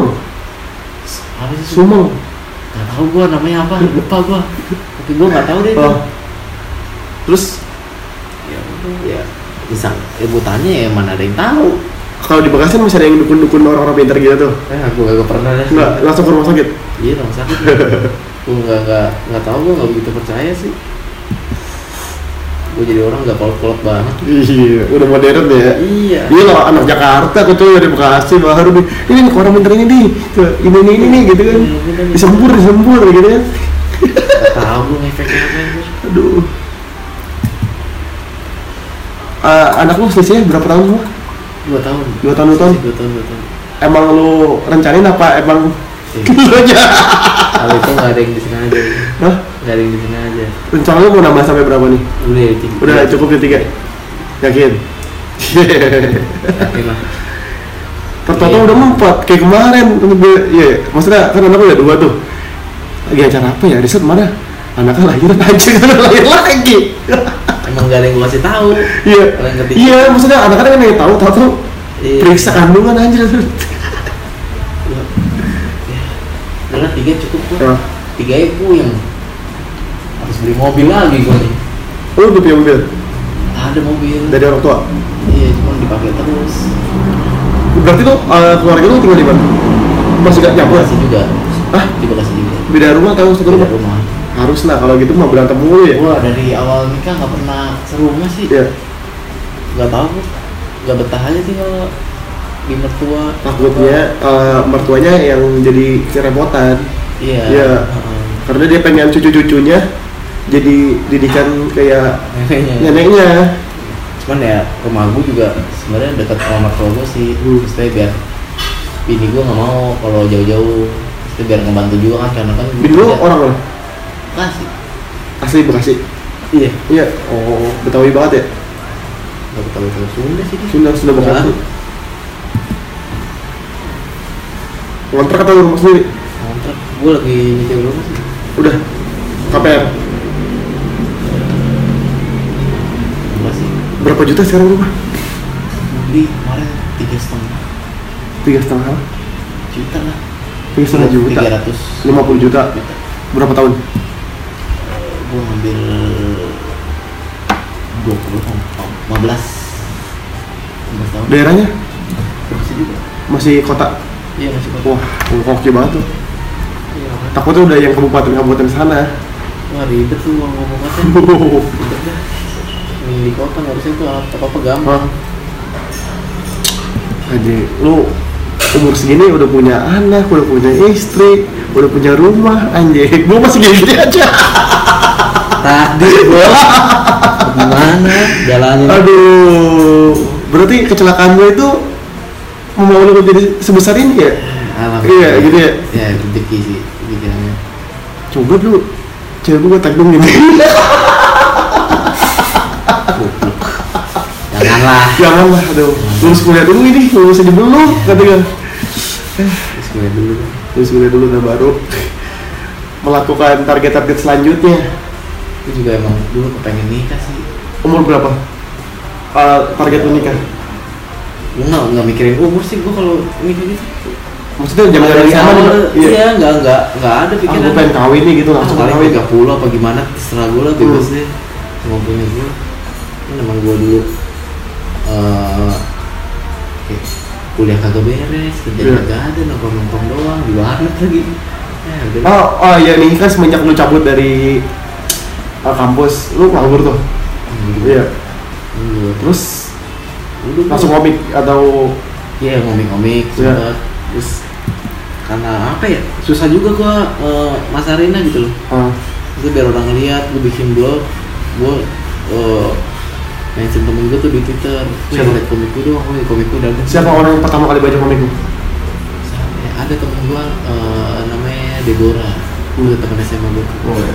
apa sih? Sumeng nggak tahu gua namanya apa lupa gua. Tapi gua nggak tahu deh itu. Oh. terus? Ya udah. Ya bisa. Ya gua tanya ya mana ada yang tahu? Kalau di Bekasi masih ada yang dukun-dukun orang-orang pintar gitu tuh? Eh aku gak pernah deh. Nggak langsung ke rumah sakit? Iya dong sakit gue nggak nggak nggak tahu gue nggak begitu percaya sih gue jadi orang nggak kolot-kolot banget iya udah modern ya iya Iya loh, anak Jakarta aku tuh dari Bekasi baru nih. Ini nih orang pintar ini nih, ini ini ini nih gitu kan. Iya. Disembur, disembur gitu kan. tahu gue ngefeknya apa. Aduh. Eh, anak lu selisihnya berapa tahun semua? dua tahun Dua tahun, dua tahun? dua tahun dua tahun Emang lu rencanain apa? Emang Iya. lu aja? kalau itu nggak ada yang disengaja Hah? Nggak ada yang disengaja Rencana lu mau nambah sampai berapa nih? udah ya tiga Udah cukup ya tiga? Yakin? yakin lah Ternyata Iya. udah empat kayak kemarin gue, iya, maksudnya kan anak udah dua tuh. Lagi acara apa ya? Riset mana? Anaknya lahir anjing lahir lagi. emang nggak ada yang gue kasih tahu Iya. Iya, maksudnya anak-anak kan yang tahu, tahu tahu Iya. periksa kandungan anjir. ya udah tiga cukup gue Ya. tiga ya puyeng harus beli mobil lagi gue nih Lu udah punya mobil ada mobil dari orang tua. iya cuma dipakai terus Berarti tuh eh, keluarga lu tinggal di mana? Masih gak di nyampur? Bekasi juga Hah? di Bekasi juga Beda rumah atau satu Beda rumah? rumah Harus lah kalau gitu mah berantem mulu ya. gua dari awal nikah nggak pernah serumah sih Iya. nggak tahu gua. nggak betah aja sih kalau di mertua Takutnya eh, mertuanya yang jadi kerepotan iya Iya. heeh. karena dia pengen cucu-cucunya jadi didikan kayak neneknya neneknya. cuman ya rumah gua juga sebenarnya dekat sama mertua gua sih Hmm. Maksudnya biar bini gua nggak mau kalau jauh-jauh Maksudnya biar ngebantu juga kan karena kan Bini lu kerja. orang mana? Bekasi Asli Bekasi. Iya. Iya. Oh, Betawi banget ya. Gak tahu tahu Sunda sih dia. Sunda sudah Nggak. bakal. Ngontrak atau rumah sendiri? Kontrak. Gue lagi nyetir rumah sih. Udah. KPR. Berapa juta sekarang rumah? Beli kemarin tiga setengah Tiga setengah. juta lah. Tiga setengah juta. Tiga ratus. Lima puluh juta. Berapa tahun? Gue ngambil dua puluh lima belas. Lima tahun. Daerahnya Masih juga. masih kota. Iya masih kota. Wah, oke banget tuh. Iya. kan. Takutnya udah yang kabupaten-kabupaten sana. Wah ribet tuh mau di kota nggak bisa tuh apa apa gampang. Aja, lu umur segini udah punya anak, udah punya istri, udah punya rumah, anjing. Gua masih gini-gini aja. Tadi gua gimana jalannya? Aduh, berarti kecelakaan gue itu membawa lu jadi sebesar ini ya? Iya, gitu ya. Ya rezeki sih pikirannya. Coba dulu, cewek gue tag dong gini. Janganlah. Janganlah, aduh. Lulus kuliah dulu ini, lulus aja dulu, katanya. Terus gue dulu. Lulus kuliah dulu, udah baru melakukan target-target selanjutnya. Gue juga emang dulu kepengen nikah sih. Umur berapa? Uh, target menikah? Gue nggak nggak mikirin umur sih gue kalau nikah gitu. Maksudnya dari Dari sama nih, Bang? Iya, nggak nggak nggak ada Ah, pikiran. gue pengen kawin nih gitu, langsung paling kawin. 30 apa gimana terserah gue lah bebas deh sama punya gue emang gue dulu eh kayak kuliah kagak beres kerja Iya. kagak ada nongkrong nongkrong doang di warnet lagi ya udah Oh, oh iya nih kan semenjak lu cabut dari uh, kampus, lu nganggur tuh. Iya. Nganggur. Terus Udah, gua- langsung komik atau Iya ngomik-ngomik Iya. sempet. terus karena apa ya susah juga gua eh, masarinnya gitu loh uh, itu biar orang lihat gue bikin blog gue uh, mention temen gue tuh di twitter Siapa? siapa lihat komik gue doang wih komik gue ada siapa orang yang pertama kali baca komik lu? Siapa ya? ada temen gue uh, namanya Deborah Hmm. itu temen SMA gue Oh, iya.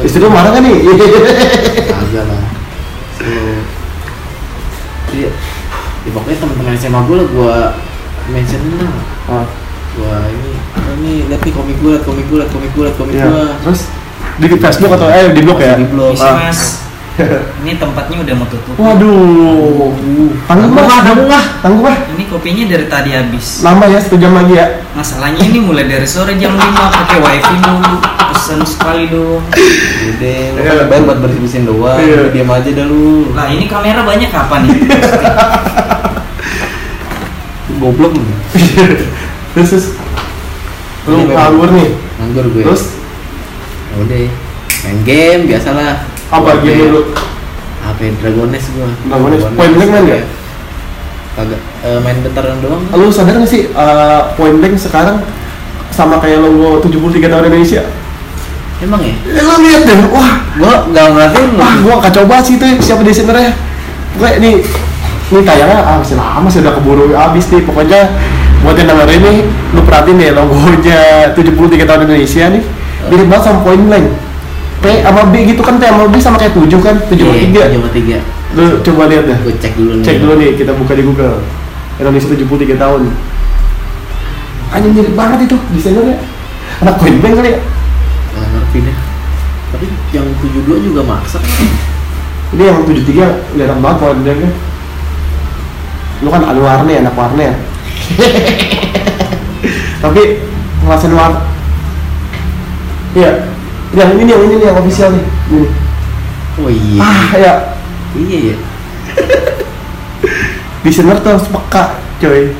Istri lu marah kan nih? agak lah so iya ya, pokoknya temen-temen SMA gue lah gue mention lah Ah, gue ini apa nih lihat nih komik gue liat komik gue liat komik gue liat komik iya. gue Terus di Facebook atau eh di blog ya? di blog Isi Ah. mas, ini tempatnya udah mau tutup. Waduh. Lah, lah, tanggung lah, tanggung lah. Ini kopinya dari tadi habis. Lama ya, satu jam lagi ya. Masalahnya ini mulai dari sore jam 5 pakai wifi dulu. Pesan sekali dong. udah lu bayar buat bersih bersihin doang Iya. lu diam aja dah lu Lah ini kamera banyak apa nih? goblok lu Terus, terus. Lu nganggur nih. nganggur gue Terus Ya udah main game biasalah apa game dulu? apa ya, Dragones gua Dragones. Point blank main nggak? kagak eh, main bentaran doang Lu sadar gak sih uh, point blank sekarang sama kayak logo 73 tahun Indonesia? emang ya Ya lu lihat deh, wah, gua nggak ngeliatin wah gua kacau banget sih itu ya, siapa desainernya. Pokoknya ini ini tayangnya ah, masih lama sih udah keburu habis nih. Pokoknya buat yang dengerin nih, lu perhatiin deh logonya 73 tahun Indonesia nih. Mirip banget sama point blank. P sama B gitu kan P sama B sama kayak 7 kan, 7 sama 3. Iya, tujuh sama tiga Lu coba lihat dah. gua cek dulu nih Cek dulu nih, kita buka di Google. Indonesia 73 tahun. Anjing mirip banget itu desainernya. Anak point blank kali ya. nggak ngerti deh tapi yang 72 juga maksa Ini yang 73 kelihatan banget point blanknya. Lu kan anu warna anak warna ya. Tapi ngelasin war. Iya. Yang ini nih, yang ini nih yang official nih. Ini. oh iya Ah, ya. iya ya Desainer tuh harus peka, coy.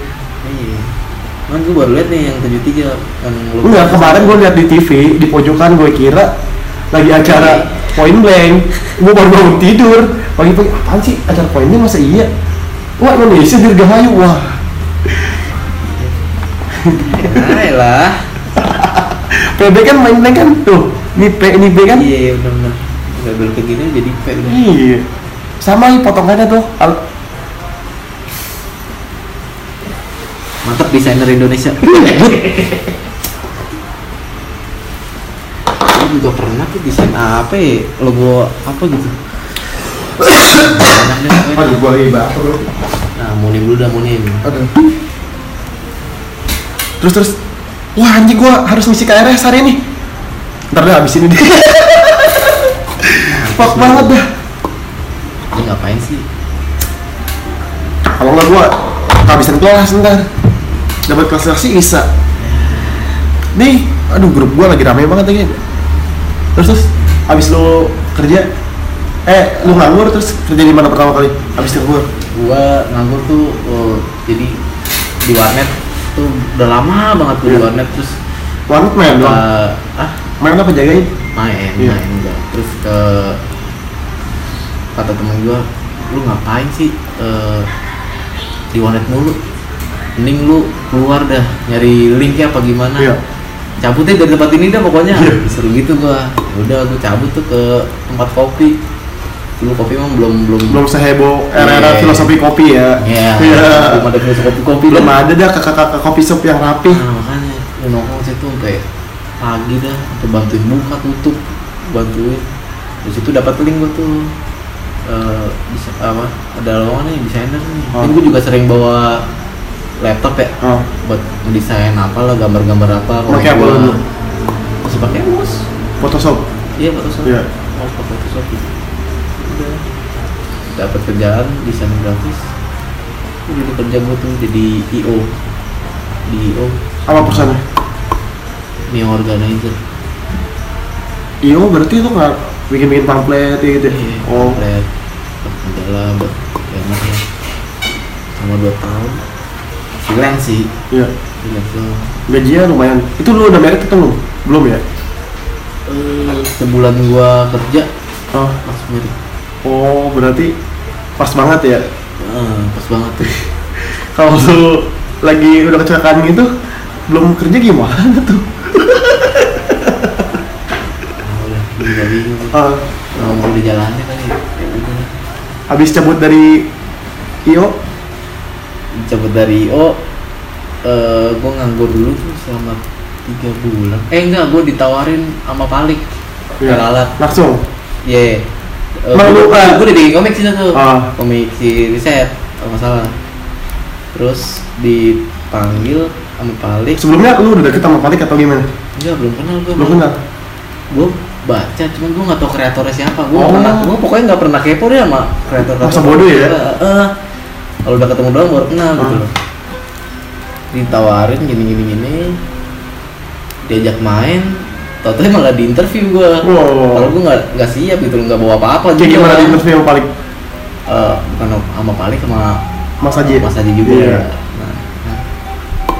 iya kan gua baru liat nih yang 73 yang lu Enggak, kemarin gue lihat di TV, di pojokan gue kira lagi acara point blank. Gue baru bangun tidur. Pagi-pagi apaan sih acara point blank masa iya? Wah Indonesia dirgahayu wah. Hai lah PB kan main blank kan tuh. Ini P ini B kan? iya iya benar-benar udah belok ke gini jadi P Iya. Sama nih potongannya tuh. Al- mantap desainer Indonesia juga pernah tuh desain apa ya logo apa gitu. Aduh, gua nah munim dulu dah munim Aduh. Terus terus. Wah anjing gua harus ngisi KRS hari ini. Ntar deh abis ini deh. Fuck banget dah. lu ngapain sih Kalau nggak gua kehabisan kelas ntar. Dapat kelas sih bisa. Nih, aduh grup gua lagi rame banget lagi. Terus terus abis lu kerja eh lu nganggur terus kerja di mana pertama kali abis nganggur gua nganggur tuh oh, jadi di warnet tuh udah lama banget tuh di Iya. warnet terus warnet main doang? uh, ah? Main apa jagain main Iya. main enggak terus ke kata temen gua lu ngapain sih eh, di warnet mulu? Mending lu keluar dah nyari linknya apa gimana? Iya. Cabutnya dari tempat ini dah pokoknya. Iya. seru gitu gua. Udah gua cabut tuh ke tempat kopi dulu kopi emang belum belum belum seheboh era-era Iya. filosofi kopi ya ya Iya. belum ada filosofi kopi belum dah. ada dah kakak-kakak kopi shop yang rapi Nah makanya lu nongkrong situ sampai pagi dah, sampai bantuin buka tutup, bantuin. Di situ dapat link gua tuh eh bisa apa ada lowongan nih desainer nih. Oh. Kan gua juga sering bawa laptop ya oh. buat mendesain apa lah gambar-gambar apa. kalau Pakai apa gua-? Masih pakai mus. Photoshop Iya Photoshop. Iya. Oh Photoshop gitu. Udah. Dapat kerjaan desain grafis. Udah jadi kerja gua tuh jadi IO di IO apa perusahaannya? New Organizer. iyo berarti lu nggak bikin-bikin pamflet gitu ya? Iya, oh. buat majalah buat enak ya. Sama dua tahun. Freelance sih. Iya. Freelance gajinya lumayan. Itu lu udah merit atau belum? Belum ya? Eh sebulan gua kerja. Oh. Pas mirip oh berarti pas banget ya? Eh, pas banget. Tuh kalau lu lagi udah kecelakaan gitu belum kerja gimana tuh? Ah, udah bingung mau di jalannya kali ya Ya udah habis cabut dari iyo cabut dari IO eh gua nganggur dulu tuh selama tiga bulan. Eh enggak gua ditawarin sama Palik. Iya. alat langsung? Iya. Yeah. Emang lu, ah? gue udah bikin komik sih tuh. Ah. Komik si riset, kalau nggak salah. Terus dipanggil sama Palik. sebelumnya lu udah deket sama Palik atau gimana Enggak, belum kenal gue. belum kenal Gue baca, cuman gue nggak tahu kreatornya siapa. Gue Oh. pernah, gue pokoknya nggak pernah kepo deh sama kreator. Masa bodoh ya? Eh, kalau udah ketemu doang baru kenal gitu Ah. loh. Ditawarin gini gini gini, diajak main, tau malah di interview gue. Wow. Kalau gue nggak nggak siap gitu, nggak bawa apa-apa. kayak juga. gimana di interview Palik Eh, bukan sama Palik sama Mas Haji Mas Haji juga Iya. nah, nah,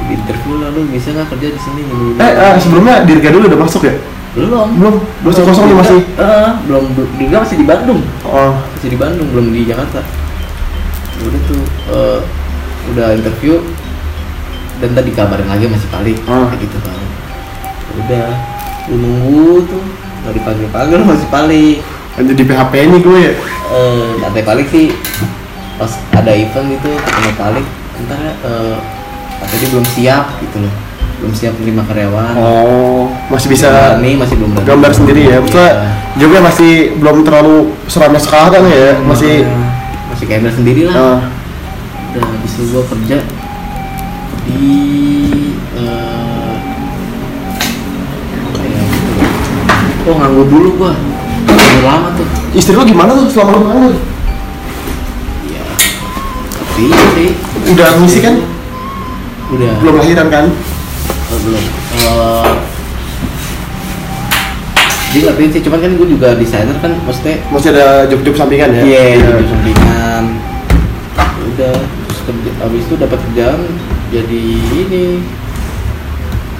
di interview lah lu bisa nggak kerja di sini? Eh, eh sebelumnya Dirga dulu udah masuk ya? Belum. Belum? Masih kosong nih masih? Eh, belum. Dirga masih di Bandung. Oh. Masih di Bandung belum di Jakarta. Udah tuh eh, udah interview. Dan tadi kabarin lagi masih Palik. Ah. kayak gitu kan. Udah nunggu tuh. Nggak dipanggil panggil masih Palik lanjut di PHP ini gue ya? Eh kata Palik sih. Pas ada event gitu ketemu Palik ntar ya eh, katanya dia belum siap gitu loh. Belum siap menerima karyawan. Oh masih bisa nih masih belum berani. gambar sendiri ya? Maksudnya Iya. juga masih belum terlalu seramnya sekarang ya? Masih Makanya, masih kayak sendiri lah. Ah, udah habis itu gua kerja di eh oh nganggur dulu gua. Nganggur lama tuh. Istri lu gimana tuh? Selama lu nganggur? Ya tapi sih. Udah ngisi kan? Udah. Belum lahiran kan? Oh, belum. Eh, dia ngertiin sih cuman kan gue juga desainer kan maksudnya masih ada job-job sampingan ya? Iya Iya. yeah, sampingan. Udah terus kerja abis itu dapat kerjaan jadi ini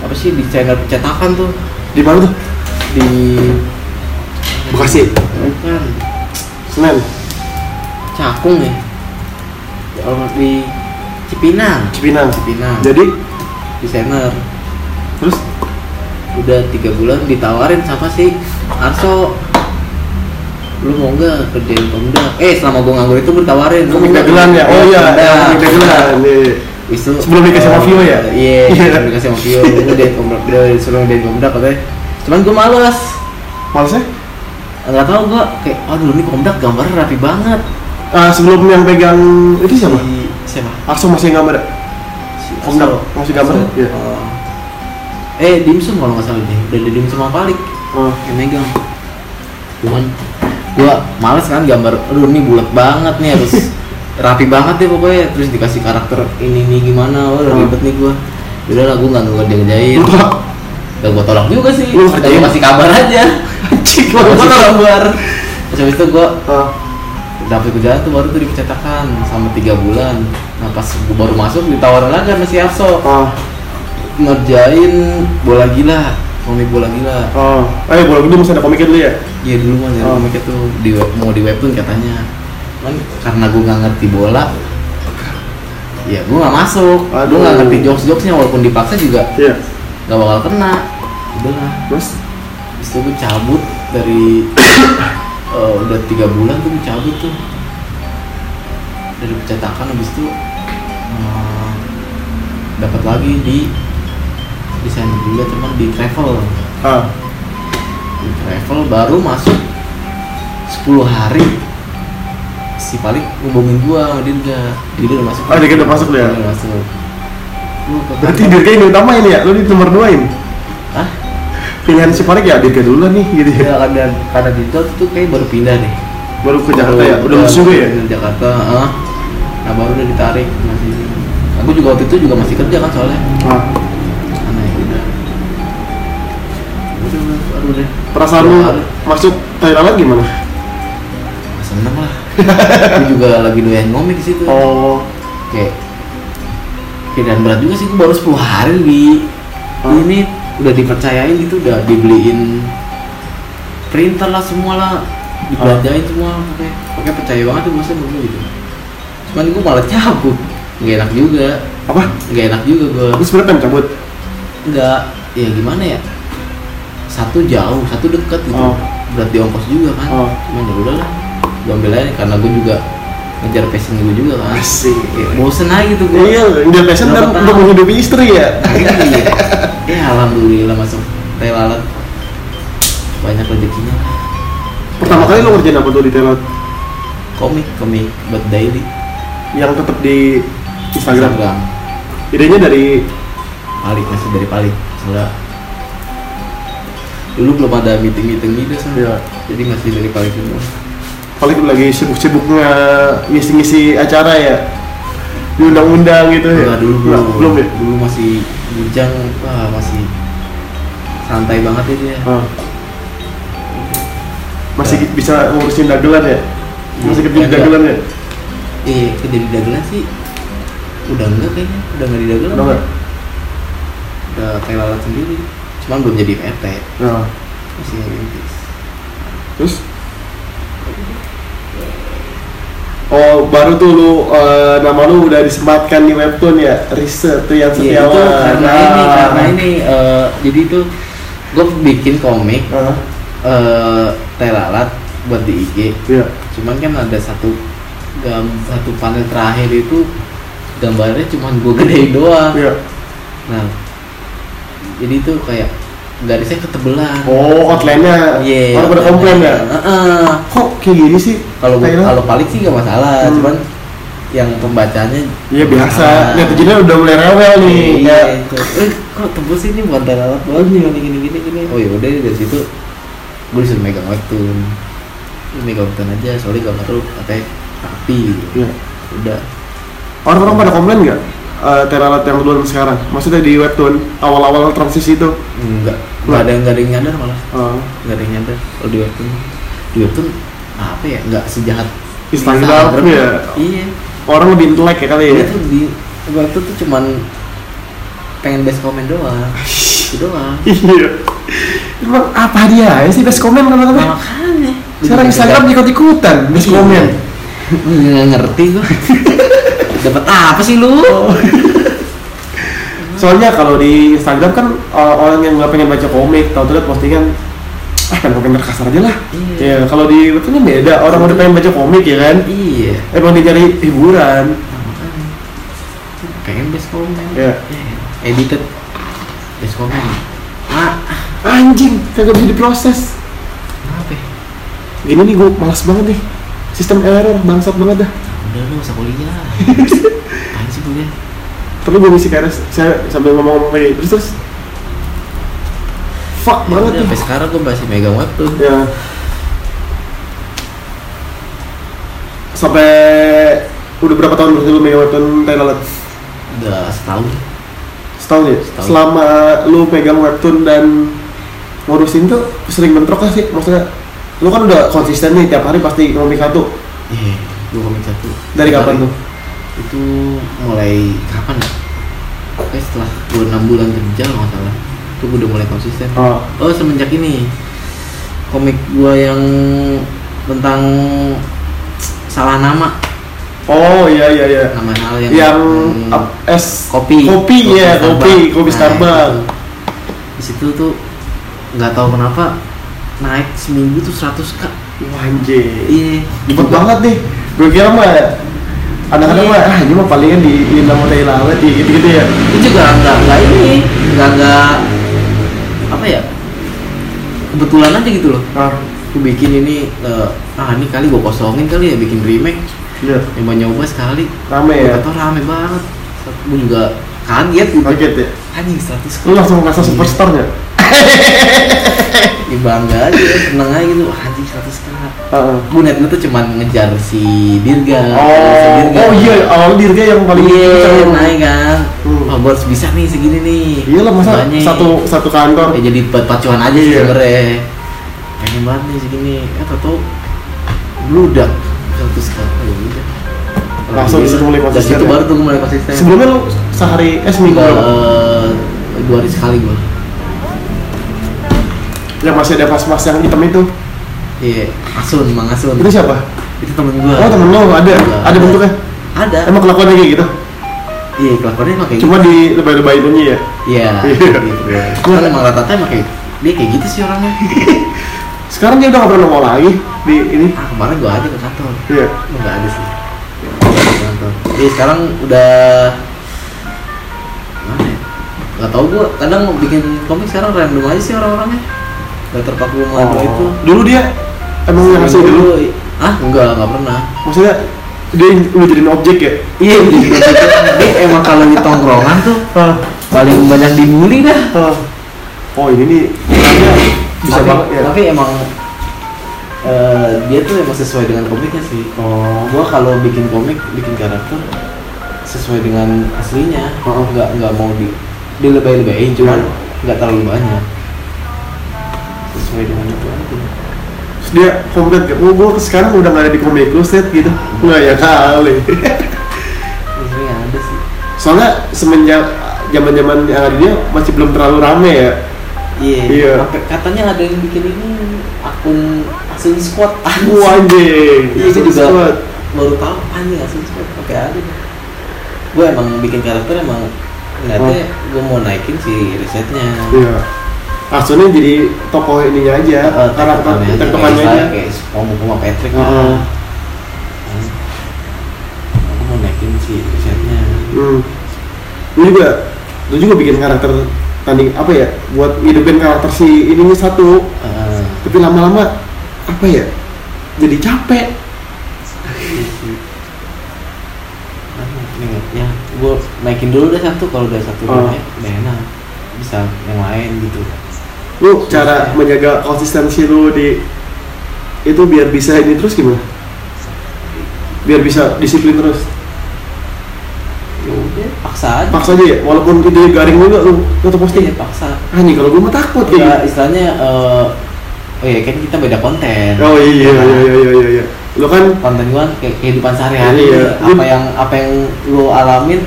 apa sih desainer percetakan tuh. Di mana tuh di Bekasi? Bukan. Senen? Cakung ya? Kalau di Cipinang. Cipinang. Cipinang. Jadi? Desainer. Terus? Udah tiga bulan ditawarin sama si Arso. Lu mau nggak kerjain pemda eh selama gua nganggur itu gue ditawarin. Komik dagelan ya? Oh iya dagelan iya. itu Sebelum dikasih sama Vio ya? iya Iya. sebelum dikasih sama Vio. Gue dari pemda disuruh dari pemda katanya cuman gue males Malesnya? nggak tahu gua kayak aduh ini komdak gambarnya rapi banget Ah, sebelum yang pegang itu siapa? Si- siapa Arso masih gambar ya? si Komdak masih gambar? Iya. Oh. eh dimsum kalau nggak salah deh udah ada dimsum sama Palik Oh. yang megang cuman gua males kan gambar aduh ini bulat banget nih harus rapi banget deh pokoknya terus dikasih karakter ini nih gimana wah udah ribet nih gua udah lah gua nggak nggak dia ngerjain Udah gua tolak juga sih. Lu gua kasih kabar aja. Cik, lu kasih kabar. terus habis itu gua Ah, dapet kerjaan tuh baru tuh dipecetakan sama tiga bulan. Nah pas gua baru masuk ditawarin lagi sama si Arso. Ah, ngerjain bola gila komik bola gila. Ah. Eh, bola gede masih ada komiknya dulu ya? Iya dulu mah nyari Oh. komiknya tuh. Di web, mau di webtoon katanya. Kan karena gue nggak ngerti bola, ya gue nggak masuk. Gue nggak ngerti jokes jokesnya walaupun dipaksa juga. Iya. Nggak bakal kena. Udah lah. Terus? Terus itu gue cabut dari eh, udah tiga bulan tuh gue cabut tuh dari percetakan habis itu eh, dapat lagi di desain juga cuman di travel Ah, di travel baru masuk 10 hari si paling ngubungin gua sama Dirga jadi udah masuk Oh, Dirga udah masuk dia? udah masuk berarti. Dirga ini utamain ya? Lu di nomor duain? Hah? Pilihan si Parik ya Dirga dulu lah nih gitu ya? ya ada karena Dirga tuh kayak baru pindah deh Baru ke Jakarta ya? Udah musuh gue ya? Ke Jakarta ah. nah baru udah ditarik masih aku juga waktu itu juga masih kerja kan soalnya Ah, karena ya udah udah baru deh perasaan lu masuk Thailand gimana? seneng lah gue juga lagi doyan ngomik di situ Oh, kayak dan berat juga sih gue baru 10 hari di Hah? ini udah dipercayain gitu udah dibeliin printer lah semua lah dibelanjain semua pakai pakai percaya banget tuh bosnya dulu gitu cuman gue malah cabut nggak enak juga apa? nggak enak juga gue Lu sebenernya pengen cabut? nggak ya gimana ya satu jauh satu dekat gitu Oh. berat di ongkos juga kan Oh. cuman ya udahlah gue ambil aja karena gue juga ngejar passion gue juga kan. Asik. Kayak bosen aja gitu gue Iya, dia passion kan untuk menghidupi istri ya? iya. Ya alhamdulillah masuk relalat banyak rezekinya. Pertama kali lu ngerjain apa tuh di Thailand? komik komik buat daily. Yang tetap di Instagram? Idenya dari? Palik masih dari palik. Soalnya dulu belum ada meeting meeting gitu Iya. jadi masih dari palik semua paling lagi sibuk-sibuknya ngisi-ngisi acara ya. Diundang-undang gitu ya. Enggak, dulu Nggak, belum belum ya? dulu masih bujang wah masih santai banget ya. Dia Ah. masih bisa ngurusin dagelan ya? Masih kerja di dagelan ya? eh kerja di dagelan sih. Udah enggak kayaknya udah enggak di dagelan. Udah nggak? udah kayak lalat sendiri. Cuman belum jadi PT nah masih ngerintis terus Oh baru tuh lu eh, nama lu udah disematkan di webtoon ya? Riset tuh yang Iya setiawan. itu karena Ah. ini karena ini eh, jadi itu gue bikin komik Ah, eh telalat buat di IG iya. Cuman kan ada satu gam satu panel terakhir itu gambarnya cuman gue gedein doang. Iya. Nah jadi itu kayak garisnya ketebelan oh outline-nya Iya. orang pada komplain ya Heeh. kok kayak gini sih Kalau kalau paling sih gak masalah, Hmm. cuman yang pembacanya Iya biasa, masalah. netizennya udah mulai rewel nih. Iya, itu. Eh, kok tebus ini bukan telalat banget nih gini gini gini gini. Oh ya udah dari situ gue disuruh megang webtoon. Lu megang webtoon aja, soalnya gambar lu katanya rapi gitu. Iya. Udah. Orang-orang pada komplain nggak? Uh, teralat yang duluan sekarang, maksudnya di webtoon awal-awal transisi itu. Enggak, enggak ada enggak ada yang nyadar malah. Enggak ada yang nyadar kalau di webtoon. Di webtoon apa ya? Enggak sejahat Instagram, ya. Iya. Orang lebih intelek ya kali ya. Dia tuh di webtoon tuh cuman pengen best comment doang. Itu doang. Iya. Emang apa dia ya sih best komen Nah, kata-kata? makanya Sekarang Instagram ikut-ikutan best Iya. komen. nggak ngerti gua dapat apa sih lu Soalnya kalau di Instagram kan uh, orang yang nggak pengen baca komik, tahu lihat postingan ah pengen komentar kasar aja lah. Iya. Ya kalau di webtoon kan beda, orang udah pengen baca komik ya kan. iya Emang dia cari hiburan. Pengen best comment Iya. Eh, edited best comment ah Anjing, kagak bisa diproses. gini nih gue malas banget nih sistem error bangsat banget dah udah lu usah kuliah apaan sih kuliah terus gue ngisi KRS saya sambil ngomong-ngomong kayak terus terus. Fuck Ya banget nih sampai sekarang gue masih megang webtoon ya. Sampai udah berapa tahun berarti lu megang webtoon Thailand udah setahun. Setahun ya? Setahun. selama lu pegang webtoon dan ngurusin tuh sering bentrok gak sih? Maksudnya lu kan udah konsisten nih tiap hari pasti ngomong satu. Iya gue komik satu. Dari kapan tuh itu mulai kapan ya? Oke setelah gue enam bulan kerja kalau nggak salah. Itu gue udah mulai konsisten. Oh. Oh semenjak ini. Komik gue yang tentang salah nama. Oh iya iya iya. Nama hal yang yang ap- es. Kopi. Kopi ya kopi kopi Nah, Starbucks itu. di situ tuh nggak tahu kenapa naik seminggu tuh 100 k Wah, anjir. Iya. Ribet banget nih. Gue kira mah kadang-kadang Iya. mah ah ini mah palingan di di nama Thailand di gitu-gitu ya. Itu juga nggak nggak ini nggak nggak apa ya kebetulan aja gitu loh. Ah. Aku bikin ini eh, ah ini kali gue kosongin kali ya bikin remake. Iya. Nyoba nyoba sekali. Rame ya? atau rame banget. Gue juga kaget gitu. Kaget ya? Anjing 100 lu langsung merasa Iya. superstar ya ya bangga aja seneng aja gitu. Wah, anjing 100 k Heeh. gue netnya tuh cuman ngejar si Dirga. Si oh Dirga. oh iya awal dirga yang paling iya naik kan. Hmm. oh gue harus bisa nih segini nih. Iya lah masa Banyak. satu satu kantor. Ya jadi buat pacuan aja sih Iya. sebenernya pengen banget nih segini. Eh tau tau bludak 100 k ya udah. Langsung disuruh mulai konsisten Dari situ ya? baru tuh mulai konsisten sebelumnya lu sehari eh seminggu Gua, eh, dua hari sekali gue yang masih ada pas-pas yang hitam itu iya Asun Mang Asun itu siapa itu temen gue oh temen lu ada ada bentuknya ada emang kelakuannya kayak gitu iya kelakuannya emang kayak cuma di lebay-lebayin aja ya Iya, Iya. gitu. Kan emang rata-rata emang kayak dia kayak gitu sih orangnya. sekarang dia udah gak pernah nongol lagi di ini Ah kemarin gua aja ke kantor, iya nggak ada sih. Ke kantor. Iya sekarang udah mana ya? Gak tau gua. Kadang mau bikin komik sekarang random aja sih orang-orangnya. Gak terpaku sama dua itu. dulu dia emang yang ngasih dulu Ah enggak, enggak pernah. maksudnya dia udah jadiin objek ya? Iya, jadi gitu. dia emang kalau di tongkrongan tuh ah. paling banyak dibully dah. ah. oh ini nih. Orangnya bisa tapi, banget ya? tapi emang eh, dia tuh emang sesuai dengan komiknya sih. Oh. Gua kalau bikin komik bikin karakter sesuai dengan aslinya. Oh. nggak nggak mau di dilebay-lebayin cuman nggak terlalu banyak sesuai dengan itu aja. Terus dia komplit kayak oh gue sekarang udah gak ada di komik lu set gitu. Nggak ya kali. Sebenarnya ada sih. Soalnya semenjak zaman zaman yang ada dia masih belum terlalu rame ya. Iya Iya. Sampai katanya ada yang bikin ini akun Asun Squad. Wah anjing. Iya, itu juga Squad. baru tahu anjing Asun Squad. Pakai ada. Gue emang bikin karakter emang ngeliatnya gue mau naikin si risetnya. Iya Asunnya jadi tokoh ininya aja Eh, karakter tektokannya aja, kayak sama Patrick Heeh. aku mau naikin si risetnya Hmm. Lu juga, lu juga bikin karakter tanding apa ya? Buat hidupin karakter si ininya satu, Heeh. tapi lama-lama apa ya? Jadi capek. Ini ya gue naikin dulu deh satu kalau udah satu naik udah enak bisa yang lain gitu Lu cara menjaga konsistensi lu di itu biar bisa ini terus gimana? Biar bisa disiplin terus. ya udah paksa aja Paksa aja ya, walaupun ide garing juga lu tetap Iya, posting. paksa Ah nih kalau gue mah takut ya kayak. istilahnya eh oh ya kan kita beda konten Oh iya iya iya iya iya. iya. Lu kan konten gua kayak kehidupan sehari-hari Iya. apa yang apa yang lu alamin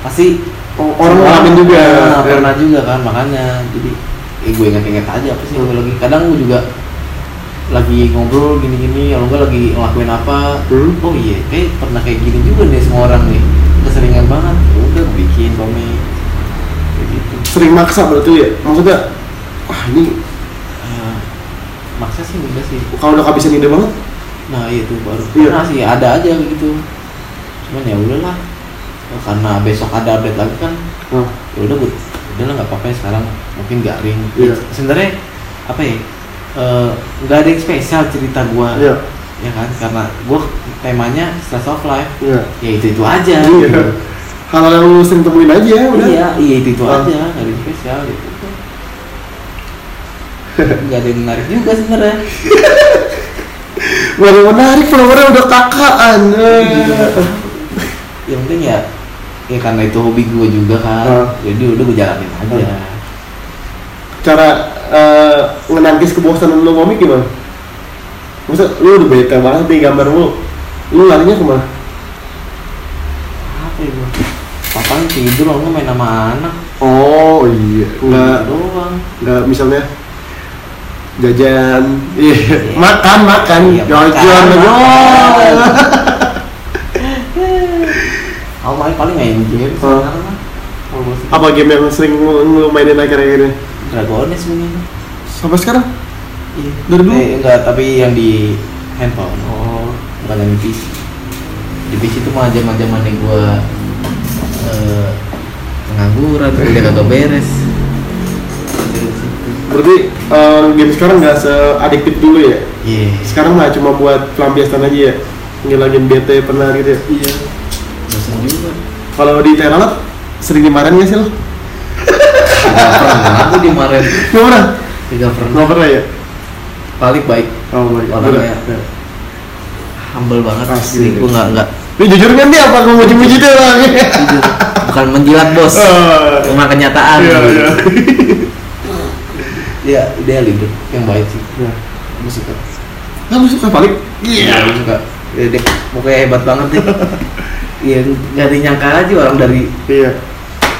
pasti orang ngalamin juga. pernah, Ya. pernah juga kan makanya jadi eh gue inget-inget aja apa sih gue lagi. Kadang gue juga lagi ngobrol gini-gini kalau gue lagi ngelakuin apa. Hmm. oh iya kayak pernah kayak gini juga nih semua orang nih. Keseringan banget. Ya udah bikin komik kayak gitu. Sering maksa berarti ya. Maksudnya? Ah ini Eh, maksa sih enggak sih. Kalau udah kehabisan ide banget? Nah itu baru. Iya. Pernah sih ada aja gitu. Cuman ya udahlah. Karena besok ada update lagi kan. Ya udah gue udah lah nggak apa-apa ya sekarang mungkin garing Iya. sebenarnya apa ya eh, nggak ada yang spesial cerita gua Iya. ya kan karena gua temanya slice of life Iya. ya itu itu aja Iya. gitu. Hal yang lu sering temuin aja udah. iya iya itu itu Ah. aja nggak ada yang spesial gitu nggak ada yang menarik juga sebenarnya yang menarik, followernya udah kakaan. Iya. yang penting ya ya karena itu hobi gua juga kan Ah. jadi udah gua jalanin aja Cara eh, ngenangkis kebosanan lu komik gimana? Masa lu udah bete banget nih gambar lu Lu larinya ke mana? apa ya gua papain tidur lo main sama anak Oh iya, nggak Gitu doang nggak misalnya jajan, iya Iya. makan makan, Iya, jajan, makan. Aku main paling main game Oh. sekarang. Apa game yang sering lu mainin akhir-akhir ini? Dragones mungkin. Sampai sekarang? Iya. Dari dulu? Eh, enggak, tapi yang di handphone. Oh, Bukan yang di PC. Di PC itu mah zaman-zamannya gua eh pengangguran, kuliah kagak beres. Berarti eh, game sekarang nggak seadiktif dulu ya? Iya. Sekarang mah cuma buat pelampiasan aja ya? Ngilangin bete pernah gitu ya? Iya. Bosan juga. Kalau di Teralat sering dimarahin nggak sih lo? Pernah aku dimarahin. Nggak pernah? Tidak pernah. Nggak pernah ya? Balik baik. Oh god. Orangnya humble banget Asli. Gua nggak nggak Ini jujur kan dia apa kamu muji-muji dia bukan menjilat bos Eh, cuma kenyataan Iya, iya. ya ideal hidup yang baik sih Iya. gue suka lu suka balik? iya gue suka ya, dia pokoknya hebat banget deh Iya, nggak dinyangka aja orang dari Iya.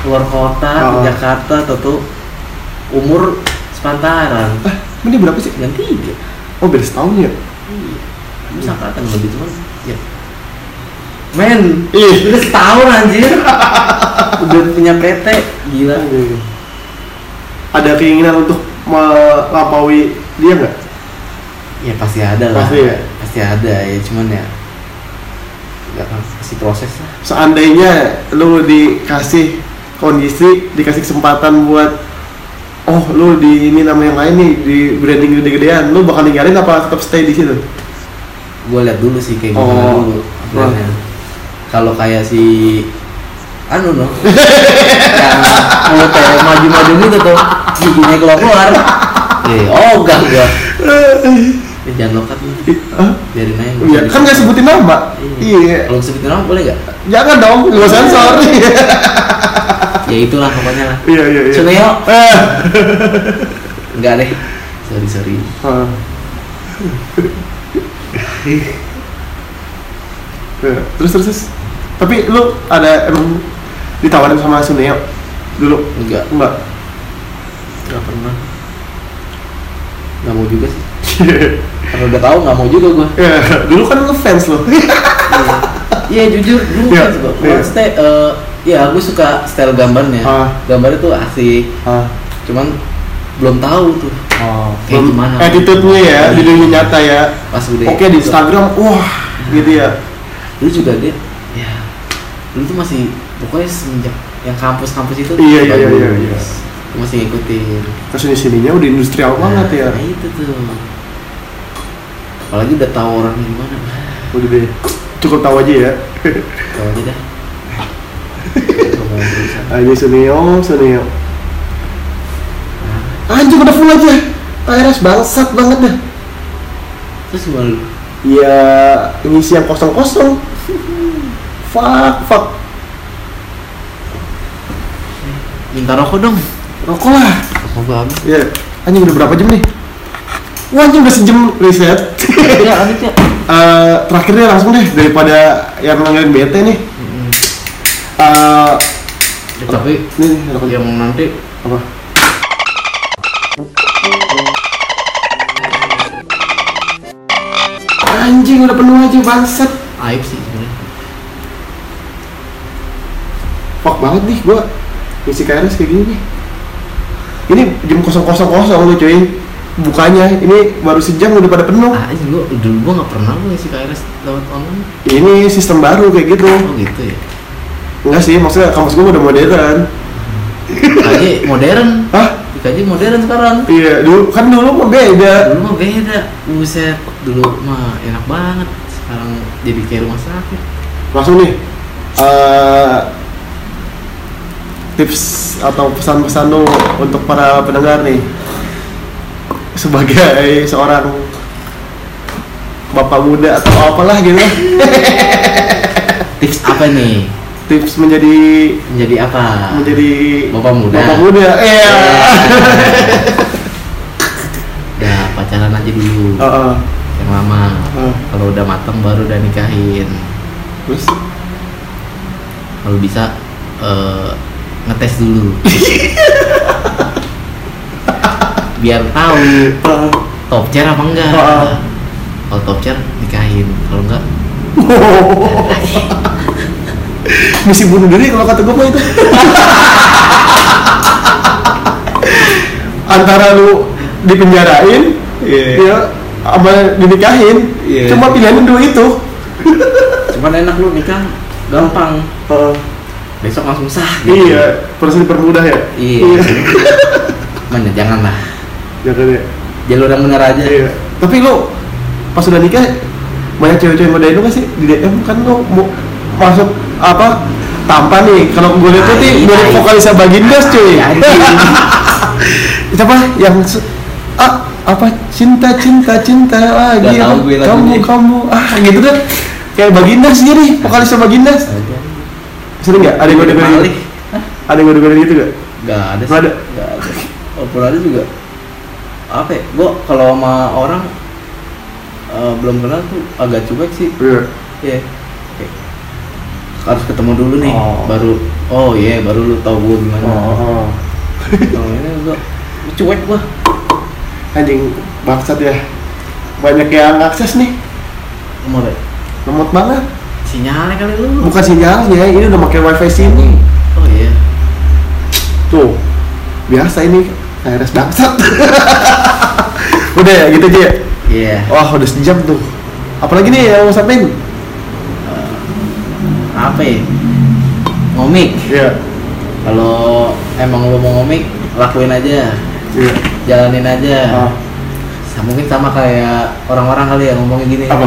Luar kota ke Oh. Jakarta atau tuh umur sepantaran Ah, ini berapa sih? yang tiga Oh, beda setahun ya? iya gue sangkatan lebih cuman ya men Ih. udah setahun anjir udah punya PT gila Ada keinginan untuk melampaui dia nggak? ya pasti ada lah Pasti ya? pasti ada ya cuman ya nggak kan kasih proses lah Seandainya lu dikasih kondisi, dikasih kesempatan buat Oh, lu di ini nama yang lain nih, di branding gede-gedean, lu bakal ninggalin apa tetap stay di situ? gue lihat dulu sih kayak Oh. gimana dulu plannya. kalau kayak si anu no yang mulutnya maju-maju gitu tuh giginya keluar keluar eh oh enggak gua ya, jangan lokat nih biarin aja Iya, kan nggak sebutin nama. Iya. Iya. kalau sebutin nama boleh nggak Jangan dong, nggak sensor. ya itulah pokoknya lah Iya, iya, iya. Suneo Eh. enggak deh sorry sorry. Ya, terus terus terus. Tapi lu ada emang ditawarin sama Suneo dulu? enggak Enggak. enggak pernah nggak mau juga sih karena udah tahu nggak mau juga gua Ya, dulu kan lu fans lo. Iya jujur dulu Iya, kan gua. iya. Maksudnya eh, ya aku suka style gambarnya. Ah. Gambarnya tuh asik. ah. Cuman belum tahu tuh Oh, Kayak gimana? Attitude-nya ya di dunia nyata ya. pas udah. Oke di Instagram, wah, gitu ya. Dulu juga dia. Ya. Dulu tuh masih pokoknya semenjak yang kampus-kampus itu. Iya, iya, iya, iya, iya. Masih ngikutin. Terus di sininya udah industrial banget ya. Nah, itu tuh. Apalagi udah tahu orangnya gimana. Udah deh. Cukup tahu aja ya. Tahu aja berusaha. Ayo Suneo, Suneo. Nah, Anjing udah full aja. KRS bangsat banget dah. Terus gimana lu? Ya ngisi yang kosong-kosong. fuck, fuck. Minta rokok dong. Rokok lah. Rokok gua habis. Ya, anjing udah berapa jam nih? Wah, anjing udah sejam riset. Ya, lanjut ya. Eh, terakhir deh langsung deh daripada yang ngelain bete nih. Eh, Ya, tapi nih yang nanti apa? Anjing udah penuh aja bangsat. aib sih sebenarnya. Fuck banget nih gua ngisi KRS kayak gini nih. Ini jam kosong kosong kosong lu cuy. Bukanya ini baru sejam udah pada penuh. Ah, ini gua dulu gua nggak pernah gua ngisi KRS lewat online. Ini sistem baru kayak gitu. Oh gitu ya. Enggak sih, maksudnya kampus gua udah modern. Aja modern Hah? aja modern sekarang Iya, dulu kan dulu mah beda. dulu mah beda buset dulu mah enak banget sekarang jadi kayak rumah sakit Langsung nih. eh, tips atau pesan-pesan lu untuk para pendengar nih sebagai seorang bapak muda atau apalah gitu. Tips apa nih? Tips menjadi menjadi apa? menjadi bapak muda. bapak muda. Iya. Udah pacaran aja dulu. Heeh. yang lama. Heeh. kalau udah matang baru udah nikahin. Terus? Kalau bisa eh, ngetes dulu biar tahu top chair apa enggak. Kalau top chair nikahin. Kalau enggak misi bunuh diri kalau kata gue mah itu. Antara lu dipenjarain ya sama dinikahin. Iya. cuma pilihannya dua itu. Cuman enak lu nikah gampang. Heeh. besok langsung sah iya proses dipermudah ya. Iya. mana jangan ya jalur yang benar aja. Iya. Tapi lu pas udah nikah banyak cewek-cewek ngodain lu gak sih? Di DM kan lu mau masuk apa tampan nih. Kalau gue lihat tuh nih mirip tai. vokalis Bagindas cuy. Itu apa? Yang ah apa? Cinta cinta cinta lagi tahu gue kamu lagunya. kamu. Ah gitu deh kayak Bagindas jadi vokalis Bagindas. Sering nggak? Ada yang gue dengerin? Gitu? ada yang gue dengerin gitu gak Gak ada sih. Nggak ada. Walaupun ada juga apa ya? Gua kalau sama orang eh, belum kenal tuh agak cuek sih. iya Iya. Kayak, Harus ketemu dulu nih, Oh. baru oh iya baru lu tahu gua gimana. oh, Kalau ini gua cuek gua. anjing bangsat ya banyak yang akses nih Umur ya? lemot banget Sinyalnya kali lu. bukan sinyalnya ini udah pakai wifi sini Oh iya. tuh biasa ini virus bangsat udah ya gitu aja ya Iya. wah udah sejam tuh apalagi nih yang mau sampein Apa ya? Ngomik. iya Kalau emang lu mau ngomik, lakuin aja. iya Jalanin aja. Ah, Sa- mungkin sama kayak orang-orang kali ya ngomongnya gini Apa?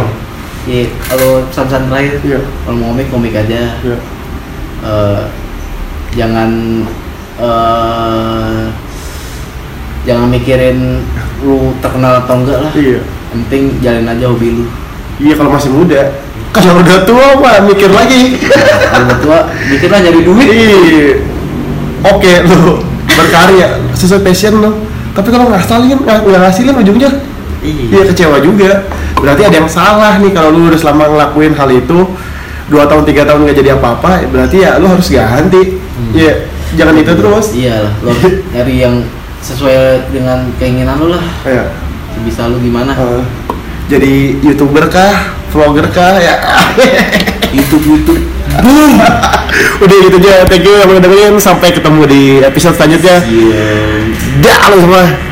Iya, kalau pesan-pesan terakhir iya kalau mau komik komik aja iya Eh, jangan eh jangan mikirin lu terkenal atau enggak lah iya penting jalin aja hobi lu iya kalau masih muda kalau udah tua mah mikir lagi kalau udah tua mikirlah nyari duit Iya. Oke lu berkarya sesuai passion lu. Tapi kalau nggak ngasilin nggak ngasilin ujungnya dia kecewa juga. Berarti ada yang salah nih kalau lu udah selama ngelakuin hal itu dua tahun tiga tahun nggak jadi apa-apa. Berarti ya lu harus ganti. Iya. Jangan itu terus. iyalah lo nyari yang sesuai dengan keinginan lu lah Kayak bisa lu gimana eh, jadi youtuber kah, vlogger kah ya. YouTube YouTube Boom. Udah gitu aja. Thank you yang udah dengerin. Sampai ketemu di episode selanjutnya. iya Dah lu semua.